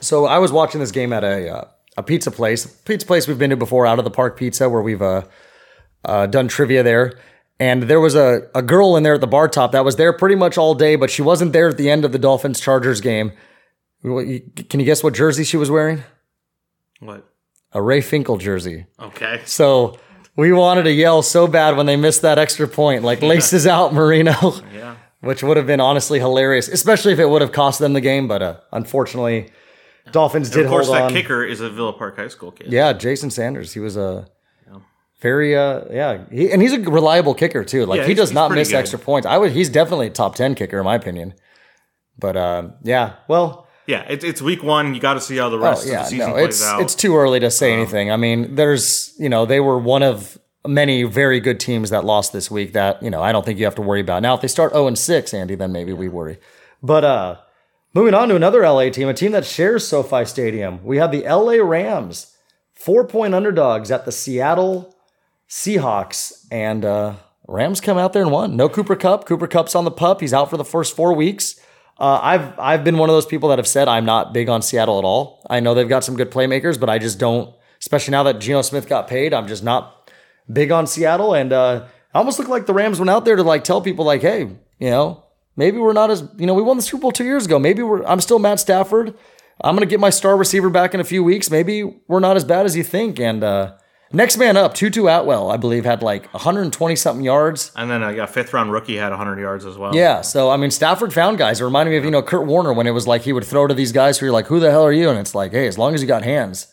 so I was watching this game at a uh, a pizza place, pizza place we've been to before, out of the park pizza, where we've uh, uh, done trivia there. And there was a, a girl in there at the bar top that was there pretty much all day, but she wasn't there at the end of the Dolphins Chargers game. Can you guess what jersey she was wearing? What? A Ray Finkle jersey. Okay. So we wanted to yell so bad when they missed that extra point, like laces out Marino, Yeah. which would have been honestly hilarious, especially if it would have cost them the game. But uh, unfortunately, Dolphins did Of course, that on. kicker is a Villa Park High School kid. Yeah, Jason Sanders. He was a very uh yeah, he, and he's a reliable kicker too. Like Yeah, he does not miss good. extra points. I would. He's definitely a top ten kicker in my opinion. But um, yeah, well, Yeah, it's, it's week one. You got to see how the oh rest of yeah, the season no, plays it's out. Um, it's too early to say anything. I mean, there's you know they were one of many very good teams that lost this week. That you know I don't think you have to worry about. Now if they start zero and six, Andy, then maybe we worry. But uh, moving on to another LA team, a team that shares SoFi Stadium. We have the LA Rams, four point underdogs at the Seattle Seahawks, and uh, Rams come out there and won. No Cooper Kupp. Cooper Kupp's on the pup. He's out for the first four weeks. Uh, I've I've been one of those people that have said I'm not big on Seattle at all. I know they've got some good playmakers, but I just don't. Especially now that Geno Smith got paid, I'm just not big on Seattle. And uh, I almost look like the Rams went out there to like tell people like, hey, you know, maybe we're not as you know we won the Super Bowl two years ago. Maybe we're I'm still Matt Stafford. I'm gonna get my star receiver back in a few weeks. Maybe we're not as bad as you think. And uh, next man up, Tutu Atwell, I believe, had like 120 something yards. and then a fifth round rookie had 100 yards as well. Yeah, so I mean, Stafford found guys. It reminded me of you know Kurt Warner when it was like he would throw to these guys who you're like, who the hell are you? And it's like, hey, as long as you got hands,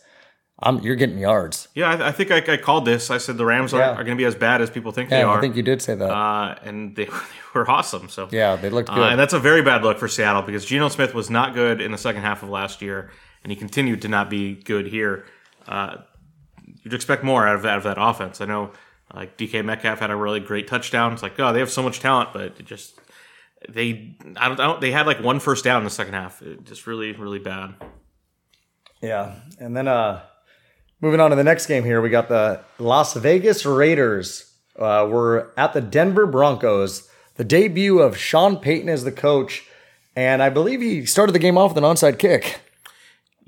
I'm you're getting yards. Yeah, I, I think I, I called this. I said the Rams are, Yeah. are going to be as bad as people think they Yeah, are. I think you did say that. uh, and they, they were awesome. So yeah, they looked Uh, good. and that's a very bad look for Seattle because Geno Smith was not good in the second half of last year, and he continued to not be good here. Uh, you'd expect more out of, out of that offense. I know, like DK Metcalf had a really great touchdown. It's like, oh, they have so much talent, but it just they I don't, I don't they had like one first down in the second half. It just really really bad. Yeah. And then uh moving on to the next game here, we got the Las Vegas Raiders. Uh, we're at the Denver Broncos. The debut of Sean Payton as the coach. And I believe he started the game off with an onside kick.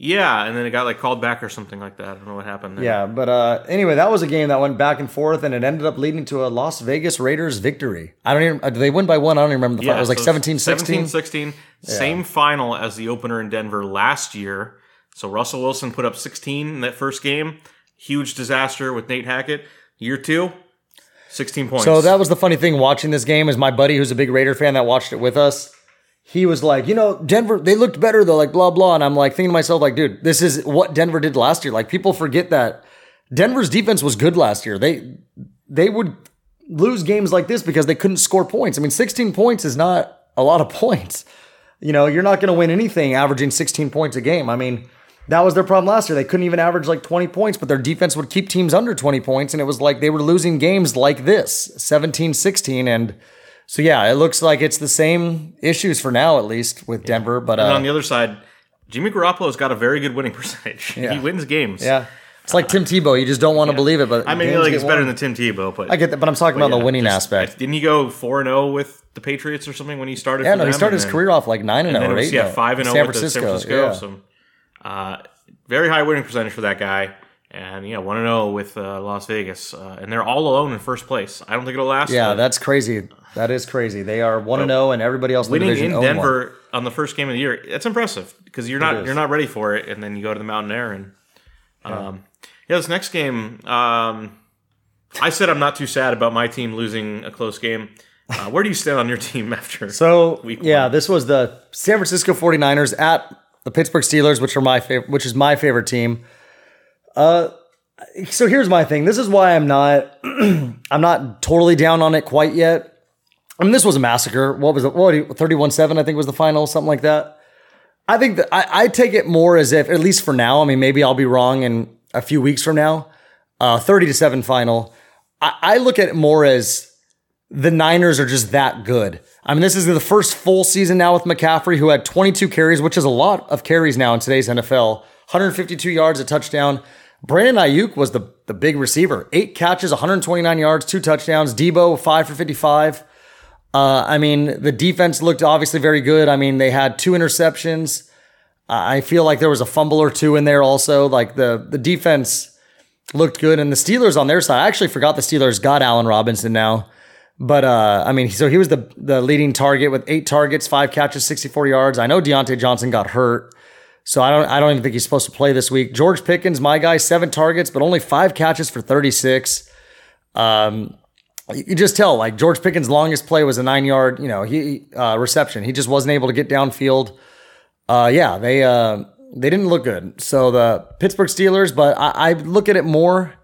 Yeah, and then it got like called back or something like that. I don't know what happened. There. Yeah, but uh, anyway, that was a game that went back and forth, and it ended up leading to a Las Vegas Raiders victory. I don't even, uh, they win by one? I don't even remember the final. It was like so 17 16. 17 16. Same final as the opener in Denver last year. So Russell Wilson put up 16 in that first game. Huge disaster with Nate Hackett. Year two, 16 points. So that was the funny thing watching this game is my buddy who's a big Raider fan that watched it with us. He was like, you know, Denver, they looked better though, like blah blah. And I'm like thinking to myself, like, dude, this is what Denver did last year. Like people forget that Denver's defense was good last year. They they would lose games like this because they couldn't score points. I mean, 16 points is not a lot of points. You know, you're not going to win anything averaging 16 points a game. I mean, that was their problem last year. They couldn't even average like 20 points, but their defense would keep teams under 20 points. And it was like they were losing games like this 17 16. And so, yeah, it looks like it's the same issues for now, at least with Denver. But and uh, on the other side, Jimmy Garoppolo's got a very good winning percentage. Yeah. He wins games. yeah, it's like Tim Tebow. You just don't want to believe it. But I mean, like it's better won. than Tim Tebow, but I get that, but I'm talking about yeah, the winning just- aspect. Didn't he go four and zero with the Patriots or something when he started? Yeah, no, he started his then- career off like nine and zero, was, eight. yeah, five and zero with the Francisco. San Francisco. yeah. So, uh, very high winning percentage for that guy, and yeah, one and zero with uh, Las Vegas, uh, and they're all alone in first place. I don't think it'll last. Yeah, that's crazy. That is crazy. They are one and zero, and everybody else in winning in 0 one. Denver on the first game of the year. That's impressive because you're not you're not ready for it, and then you go to the Mountain Air and um, yeah, this next game. Um, I said I'm not too sad about my team losing a close game. Uh, where do you stand on your team after? So Week yeah, this was the San Francisco 49ers at the Pittsburgh Steelers, which are my favorite, which is my favorite team. Uh, so here's my thing. This is why I'm not, I'm not totally down on it quite yet. I mean, this was a massacre. What was it? What 31-7, I think was the final, something like that. I think that I, I take it more as if, at least for now, I mean, maybe I'll be wrong in a few weeks from now, uh, 30 to 7 final. I, I look at it more as the Niners are just that good. I mean, this is the first full season now with McCaffrey, who had 22 carries, which is a lot of carries now in today's NFL, 152 yards, a touchdown. Brandon Aiyuk was the, the big receiver. Eight catches, 129 yards, two touchdowns. Deebo, five for 55. Uh, I mean, the defense looked obviously very good. I mean, they had two interceptions. I feel like there was a fumble or two in there also. Like the the defense looked good, and the Steelers on their side. I actually forgot the Steelers got Allen Robinson now, but uh, I mean, so he was the the leading target with eight targets, five catches, sixty four yards. I know Diontae Johnson got hurt. So I don't I don't even think he's supposed to play this week. George Pickens, my guy, seven targets, but only five catches for 36. Um, you just tell like George Pickens' longest play was a nine yard, you know, he uh, reception. He just wasn't able to get downfield. Uh, yeah, they uh, they didn't look good. So the Pittsburgh Steelers, but I, I look at it more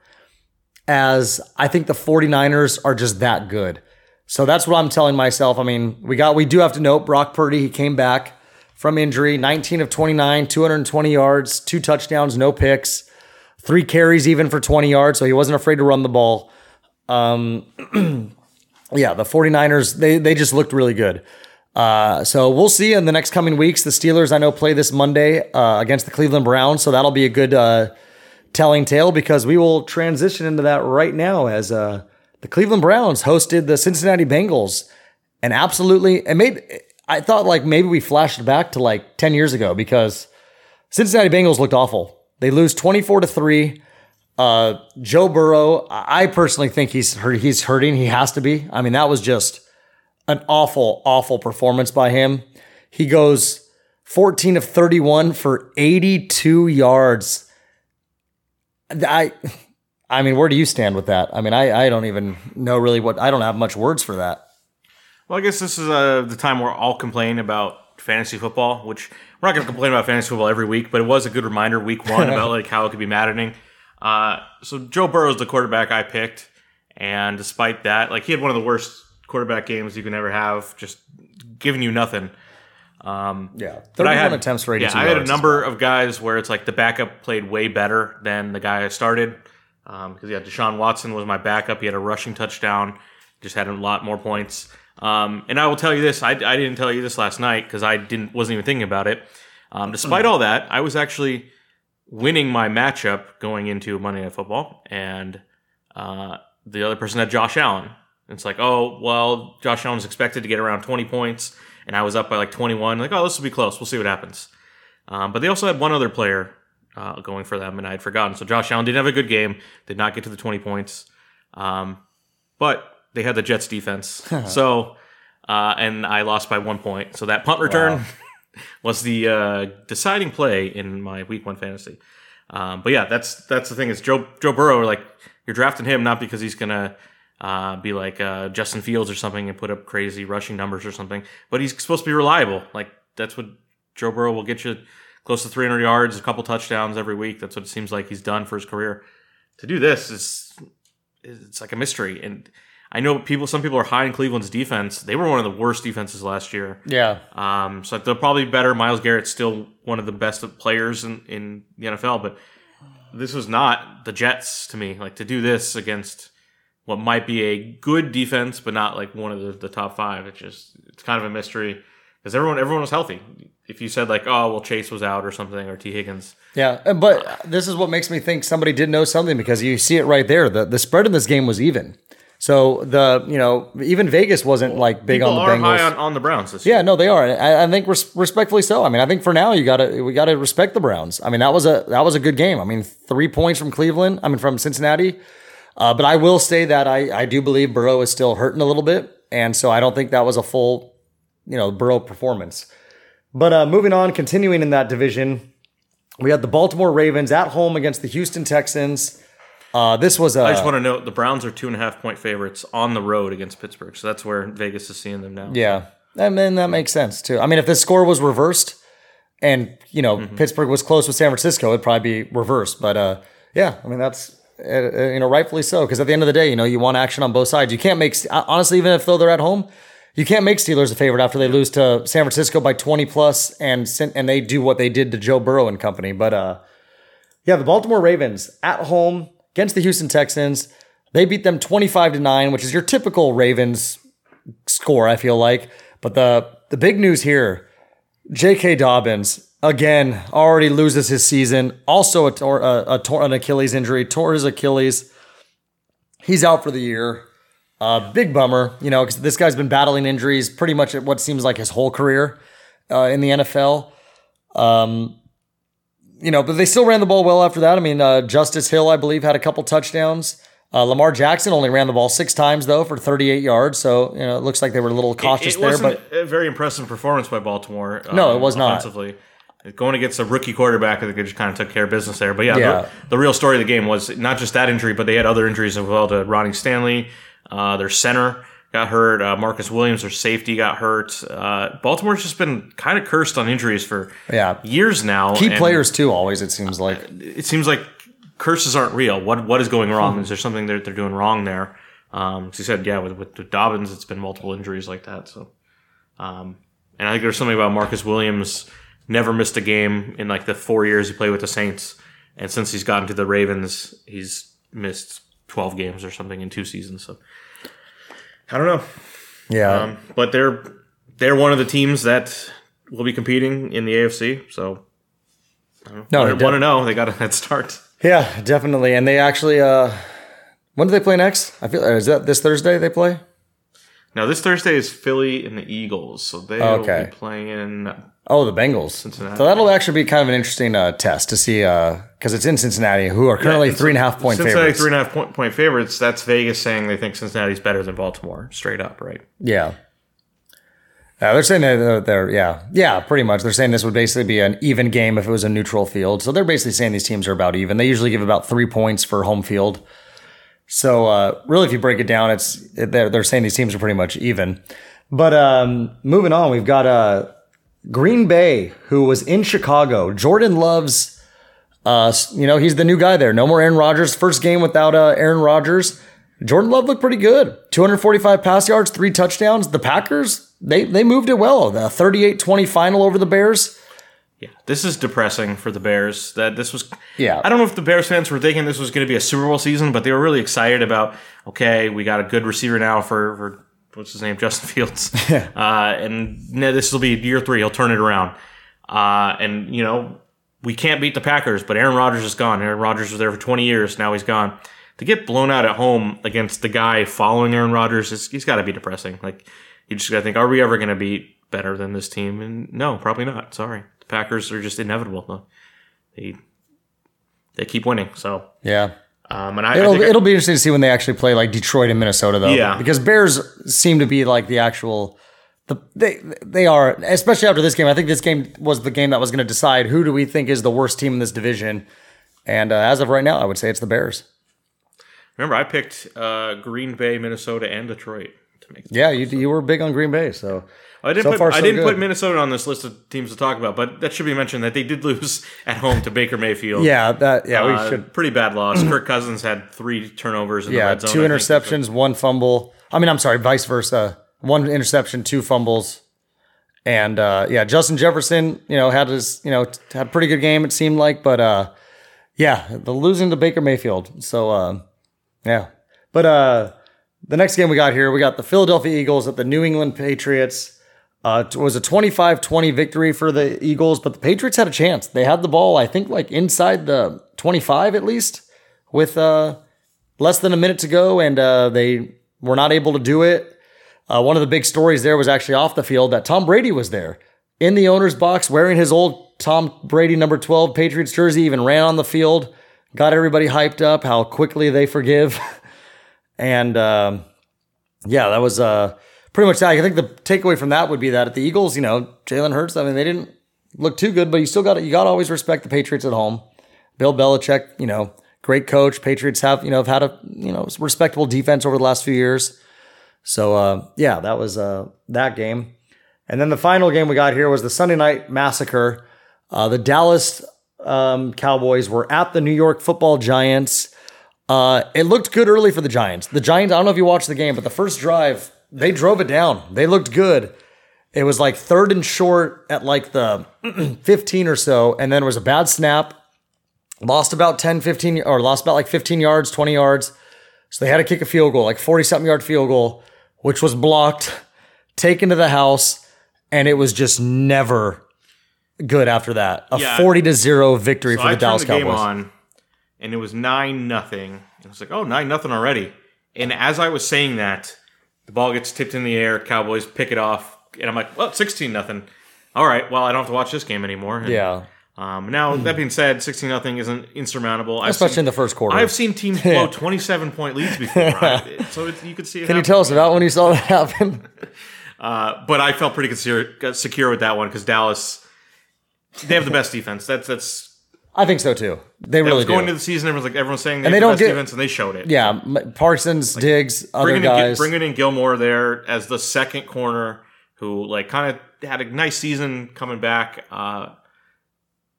as I think the 49ers are just that good. So that's what I'm telling myself. I mean, we got we do have to note Brock Purdy, he came back from injury, 19 of 29, 220 yards, two touchdowns, no picks, three carries even for 20 yards, so he wasn't afraid to run the ball. Um, yeah, the 49ers, they, they just looked really good. Uh, so we'll see in the next coming weeks. The Steelers, I know, play this Monday uh, against the Cleveland Browns. So that'll be a good uh, telling tale because we will transition into that right now as uh, the Cleveland Browns hosted the Cincinnati Bengals and absolutely, it made, I thought like maybe we flashed back to like 10 years ago because Cincinnati Bengals looked awful. They lose 24 to 3. Uh, Joe Burrow, I personally think he's hurt, he's hurting. He has to be. I mean, that was just an awful, awful performance by him. He goes 14 of 31 for 82 yards. I I mean, where do you stand with that? I mean, I, I don't even know really what I don't have much words for that. Well, I guess this is uh, the time we're all complaining about fantasy football, which we're not going to complain about fantasy football every week, but it was a good reminder week one about like how it could be maddening. Uh, so Joe Burrow is the quarterback I picked, and despite that, like he had one of the worst quarterback games you can ever have, just giving you nothing. Um, Yeah, but I 31 had attempts for 82 Yeah, I had a number of guys where it's like the backup played way better than the guy I started. Um, because yeah, Deshaun Watson was my backup. He had a rushing touchdown, just had a lot more points. Um, and I will tell you this: I, I didn't tell you this last night because I didn't wasn't even thinking about it. Um, despite all that, I was actually winning my matchup going into Monday Night Football, and uh, the other person had Josh Allen. It's like, oh well, Josh Allen was expected to get around 20 points, and I was up by like 21. Like, oh, this will be close. We'll see what happens. Um, but they also had one other player uh, going for them, and I had forgotten. So Josh Allen didn't have a good game, did not get to the 20 points. Um, but they had the Jets defense. so, uh, and I lost by one point. So that punt return was the uh, deciding play in my week one fantasy. Um, but yeah, that's that's the thing is Joe Joe Burrow. Like you're drafting him not because he's gonna uh, be like uh, Justin Fields or something and put up crazy rushing numbers or something, but he's supposed to be reliable. Like that's what Joe Burrow will get you close to 300 yards, a couple touchdowns every week. That's what it seems like he's done for his career. To do this is it's like a mystery. And I know people, some people are high in Cleveland's defense. They were one of the worst defenses last year. Yeah, Um, so they're probably better. Myles Garrett's still one of the best players in, in the NFL, but this was not the Jets to me. Like to do this against what might be a good defense, but not like one of the, the top five. It's just it's kind of a mystery because everyone everyone was healthy. If you said like, oh well, Chase was out or something, or Tee Higgins, yeah. But this is what makes me think somebody did know something because you see it right there. The the spread in this game was even. So the you know even Vegas wasn't like big people on the are Bengals. high on, on the Browns this Yeah, year. no, they are. I, I think res- respectfully so. I mean, I think for now you gotta we gotta respect the Browns. I mean, that was a that was a good game. I mean, three points from Cleveland. I mean, from Cincinnati. Uh, but I will say that I I do believe Burrow is still hurting a little bit, and so I don't think that was a full, you know, Burrow performance. But uh, moving on, continuing in that division, we had the Baltimore Ravens at home against the Houston Texans. Uh, this was a I just want to note the Browns are two and a half point favorites on the road against Pittsburgh, so that's where Vegas is seeing them now. Yeah. I mean, that makes sense too. I mean, if the score was reversed and, you know, Mm-hmm. Pittsburgh was close with San Francisco, it'd probably be reversed. But, uh, yeah, I mean, that's, uh, uh, you know, rightfully so. Because at the end of the day, you know, you want action on both sides. You can't make, honestly, even if though they're at home, you can't make Steelers a favorite after they lose to San Francisco by 20 plus and and they do what they did to Joe Burrow and company. But uh, yeah, the Baltimore Ravens at home against the Houston Texans. They beat them 25 to 9, which is your typical Ravens score, I feel like. But the the big news here, J.K. Dobbins again already loses his season. Also a, tor- a, a tor- an Achilles injury, tore his Achilles. He's out for the year. Uh, big bummer, you know, because this guy's been battling injuries pretty much at what seems like his whole career uh, in the NFL. Um, you know, but they still ran the ball well after that. I mean, uh, Justice Hill, I believe, had a couple touchdowns. Uh, Lamar Jackson only ran the ball six times though for 38 yards, so you know it looks like they were a little cautious it, it there. But a very impressive performance by Baltimore. No, um, it was not. Going against a rookie quarterback, I think they just kind of took care of business there. But yeah, Yeah. The, the real story of the game was not just that injury, but they had other injuries as well to Ronnie Stanley. Uh, their center got hurt. Uh, Marcus Williams, their safety, got hurt. Uh, Baltimore's just been kind of cursed on injuries for Yeah. years now. key players too, always it seems like. It seems like curses aren't real. What what is going wrong? Is there something that they're doing wrong there? Um, he said, yeah, with, with Dobbins, it's been multiple injuries like that. So, um, and I think there's something about Marcus Williams never missed a game in like the four years he played with the Saints, and since he's gotten to the Ravens, he's missed 12 games or something in two seasons. So, I don't know. Yeah, Um, but they're they're one of the teams that will be competing in the AFC. So, no, want they to know they got a head start. yeah, definitely. And they actually, uh, when do they play next? I feel is that this Thursday they play? Now this Thursday is Philly and the Eagles, so they will Okay. be playing. Oh, the Bengals. Cincinnati. So that'll actually be kind of an interesting uh, test to see because it's in Cincinnati, who are currently three and a half point Cincinnati favorites. three and a half point, point favorites. That's Vegas saying they think Cincinnati's better than Baltimore, straight up, right? Yeah. Yeah, they're saying that they're, they're, yeah, yeah, pretty much. They're saying this would basically be an even game if it was a neutral field. So they're basically saying these teams are about even. They usually give about three points for home field. So uh, really, if you break it down, it's they're they're saying these teams are pretty much even. But um, moving on, we've got uh, Green Bay, who was in Chicago. Jordan Love's, uh, you know, he's the new guy there. No more Aaron Rodgers. First game without uh, Aaron Rodgers. Jordan Love looked pretty good. 245 pass yards, three touchdowns. The Packers, they they moved it well. The 38-20 final over the Bears. Yeah, this is depressing for the Bears. That this was. Yeah. I don't know if the Bears fans were thinking this was going to be a Super Bowl season, but they were really excited about. Okay, we got a good receiver now for for what's his name, Justin Fields. uh, and no, this will be year three. He'll turn it around. Uh, and you know we can't beat the Packers, but Aaron Rodgers is gone. Aaron Rodgers was there for 20 years. Now he's gone. To get blown out at home against the guy following Aaron Rodgers, he's got to be depressing. Like you just got to think, are we ever going to be better than this team? And no, probably not. Sorry, the Packers are just inevitable. They they keep winning. So, Yeah. um, and I, I It'll, think it'll be interesting to see when they actually play like Detroit and Minnesota though. Yeah. Because Bears seem to be like the actual the they they are especially after this game. I think this game was the game that was going to decide who do we think is the worst team in this division. And uh, as of right now, I would say it's the Bears. remember I picked uh, Green Bay, Minnesota, and Detroit to make. Yeah, you you were big on Green Bay, so I didn't So put far, I didn't good. put Minnesota on this list of teams to talk about, but that should be mentioned that they did lose at home to Baker Mayfield. yeah, that yeah we Uh, should pretty bad loss. Kirk Cousins had three turnovers in the red zone. two interceptions, one fumble. I mean, I'm sorry, vice versa. One interception, two fumbles. And uh, yeah, Justin Jefferson, you know, had his, you know, had a pretty good game. It seemed like, but uh, yeah, the losing to Baker Mayfield. So uh, yeah, but uh, the next game we got here, we got the Philadelphia Eagles at the New England Patriots. Uh, it was a 25-20 victory for the Eagles, but the Patriots had a chance. They had the ball, I think, like inside the 25 at least, with uh, less than a minute to go, and uh, they were not able to do it. Uh, one of the big stories there was actually off the field that Tom Brady was there in the owner's box wearing his old Tom Brady number 12 Patriots jersey, even ran on the field, got everybody hyped up, how quickly they forgive. and um, yeah, that was uh, pretty much that. I think the takeaway from that would be that at the Eagles, you know, Jalen Hurts, I mean, they didn't look too good, but you still got you got to always respect the Patriots at home. Bill Belichick, you know, great coach. Patriots have, you know, have had a, you know, respectable defense over the last few years. So uh, yeah, that was uh, that game. And then the final game we got here was the Sunday night massacre. Uh, the Dallas um, Cowboys were at the New York Football Giants. Uh, it looked good early for the Giants. The Giants. I don't know if you watched the game, but the first drive, they drove it down. They looked good. It was like third and short at like the 15 or so, and then there was a bad snap. Lost about 10, 15, or lost about like 15 yards, 20 yards. So they had to kick a field goal, like 40 something yard field goal, which was blocked, taken to the house, and it was just never good after that. A Yeah. 40 to 0 victory So for I the Dallas turned the Cowboys. on, and it was nine nothing. I was like, oh, nine nothing already. And as I was saying that, the ball gets tipped in the air. Cowboys pick it off, and I'm like, well, sixteen nothing. All right, well, I don't have to watch this game anymore. And, Yeah. Um, now that being said, sixteen nothing isn't insurmountable. I've Especially seen- in the first quarter. I've seen teams blow twenty-seven point leads before, right? so it, you could see. It Can you tell us about when you saw that happen? Uh, but I felt pretty secure, secure with that one because Dallas, they have the best defense. That's that's. I think so too. They really was going do. into the season. Everyone's like everyone's saying they, And they the don't best get- defense, and they showed it. yeah, Parsons, Diggs, other in, guys. bringing in Gilmore there as the second corner, who like kind of had a nice season coming back. Uh,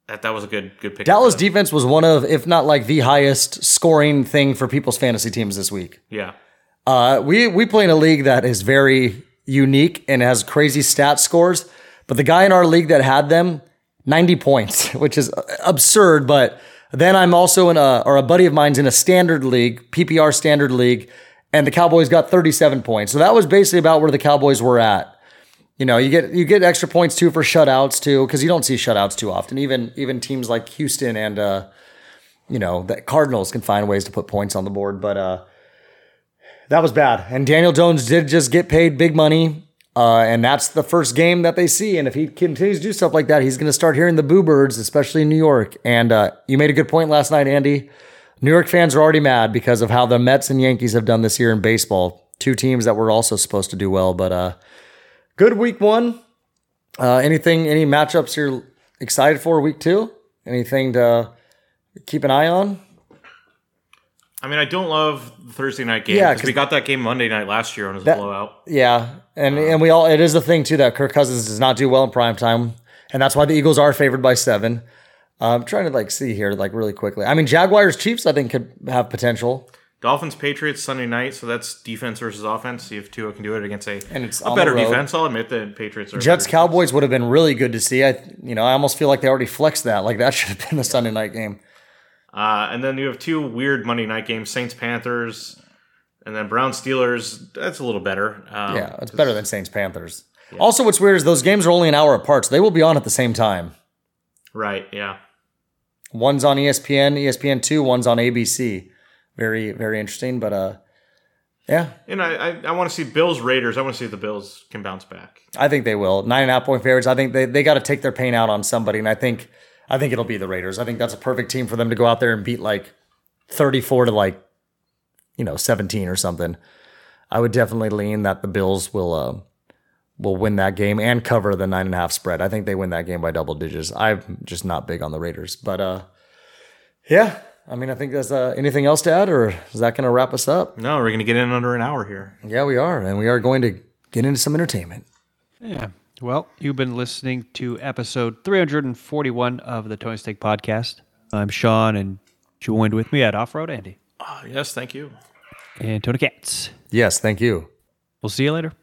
that that was a good good pick. Dallas defense was one of, if not like the highest scoring thing for people's fantasy teams this week. yeah, Uh, we we play in a league that is very unique and has crazy stat scores. But the guy in our league that had them, 90 points, which is absurd. But then I'm also in a, or a buddy of mine's in a standard league, PPR standard league, and the Cowboys got 37 points. So that was basically about where the Cowboys were at. You know, you get you get extra points too for shutouts too, because you don't see shutouts too often. Even even teams like Houston and uh, you know, the Cardinals can find ways to put points on the board. But uh that was bad. And Daniel Jones did just get paid big money. Uh, and that's the first game that they see. And if he continues to do stuff like that, he's going to start hearing the boo birds, especially in New York. And uh, you made a good point last night, Andy. New York fans are already mad because of how the Mets and Yankees have done this year in baseball. Two teams that were also supposed to do well. But uh, good week one. Uh, anything, any matchups you're excited for week two? Anything to keep an eye on? I mean, I don't love the Thursday night game Yeah, because we got that game Monday night last year and it was That- a blowout. Yeah, and and we all it is the thing too that Kirk Cousins does not do well in prime time, and that's why the Eagles are favored by seven. Uh, I'm trying to like see here like really quickly. I mean, Jaguars Chiefs I think could have potential. Dolphins Patriots Sunday night, so that's defense versus offense. See if Tua can do it against a, And it's a better defense. I'll admit that Patriots are Jets Cowboys would have been really good to see. I you know I almost feel like they already flexed that. Like that should have been the Sunday night game. Uh, and then you have two weird Monday night games: Saints Panthers, and then Brown Steelers. That's a little better. Um, Yeah, it's better than Saints Panthers. Also, what's weird is those games are only an hour apart, so they will be on at the same time. Right. Yeah. One's on ESPN, ESPN two. One's on ABC. Very very interesting, but uh, yeah, And I, I, I want to see Bills Raiders. I want to see if the Bills can bounce back. I think they will. Nine and a half point favorites. I think they, they got to take their pain out on somebody, and I think I think it'll be the Raiders. I think that's a perfect team for them to go out there and beat like thirty four to like you know seventeen or something. I would definitely lean that the Bills will uh, will win that game and cover the nine and a half spread. I think they win that game by double digits. I'm just not big on the Raiders, but uh, yeah. I mean, I think there's uh, anything else to add, or is that going to wrap us up? No, we're going to get in under an hour here. Yeah, we are, and we are going to get into some entertainment. Yeah. Well, you've been listening to episode 341 of the Tony Steak Podcast. I'm Sean, and joined with me at Off Road Andy Uh, yes, thank you. and Tony Katz. Yes, thank you. We'll see you later.